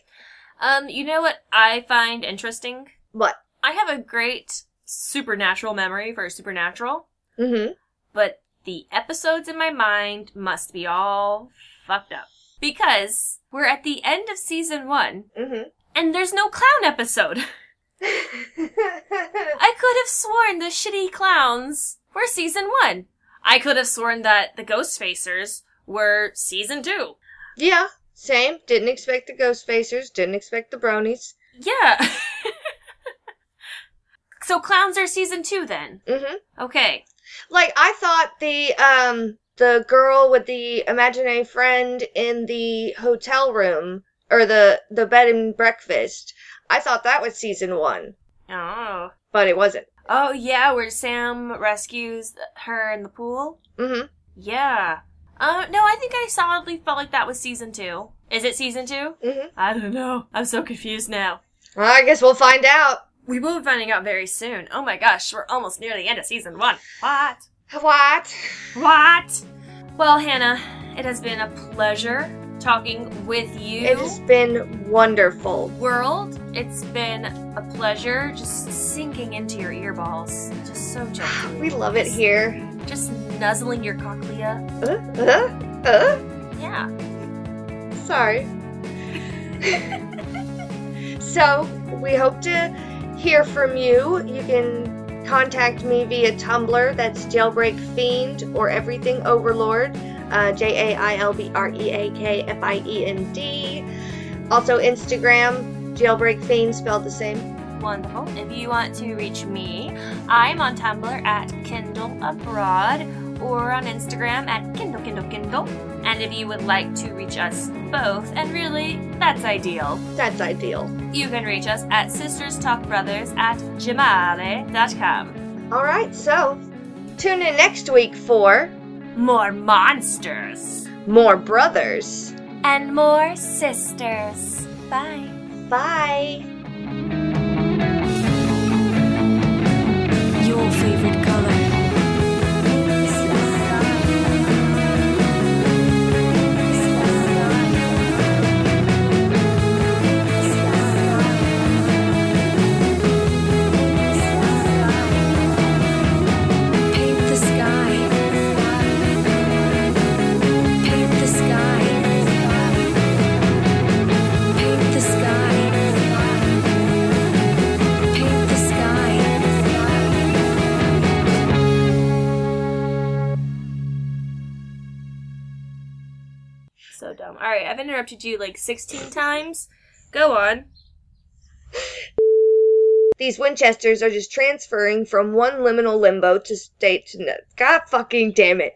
A: Um, you know what I find interesting?
B: What?
A: I have a great supernatural memory for Supernatural,
B: Mm-hmm.
A: but the episodes in my mind must be all fucked up because we're at the end of season one
B: Mm-hmm.
A: and there's no clown episode. I could have sworn the shitty clowns were season one. I could have sworn that the Ghost Facers were season two.
B: yeah, same. Didn't expect the Ghost Facers. Didn't expect the Bronies.
A: Yeah. so clowns are season two then.
B: Mm-hmm.
A: Okay.
B: Like I thought the um the girl with the imaginary friend in the hotel room or the the bed and breakfast. I thought that was season one,
A: Oh.
B: but it wasn't.
A: Oh yeah, where Sam rescues her in the pool.
B: Mm-hmm.
A: Yeah. Uh, no, I think I solidly felt like that was season two. Is it season two?
B: Mm-hmm.
A: I don't know. I'm so confused now.
B: Well, I guess we'll find out.
A: We will be finding out very soon. Oh my gosh, we're almost near the end of season one. What?
B: What?
A: What? Well, Hannah, it has been a pleasure talking with you.
B: It has been wonderful.
A: World, it's been a pleasure just sinking into your earballs. Just so gently.
B: We love it here.
A: Just nuzzling your cochlea.
B: Uh, uh, uh.
A: Yeah.
B: Sorry. so, we hope to hear from you. You can contact me via Tumblr. That's Jailbreak Fiend or Everything Overlord. Uh, J A I L B R E A K F I E N D. Also, Instagram, Jailbreak Fiend, spelled the same.
A: Wonderful. If you want to reach me, I'm on Tumblr at Kendall Abroad or on Instagram at Kendall Kendall Kendall. And if you would like to reach us both, and really, that's ideal,
B: That's ideal.
A: you can reach us at Sisters Talk Brothers at gmail.com.
B: All right, so tune in next week for
A: More monsters
B: more brothers.
A: and more sisters. Bye.
B: Bye.
A: Interrupted you like 16 times. Go on.
B: These Winchesters are just transferring from one liminal limbo to state to no- God fucking damn it.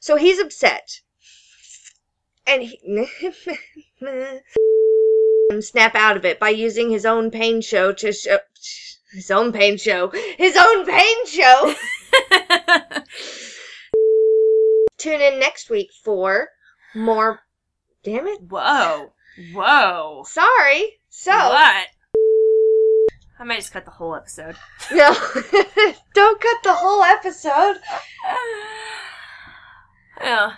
B: So he's upset. And he snap out of it by using his own pain show to show his own pain show. His own pain show. Tune in next week for more Damn it.
A: Whoa. Whoa.
B: Sorry. So
A: What? I might just cut the whole episode.
B: No. Don't cut the whole episode.
A: yeah.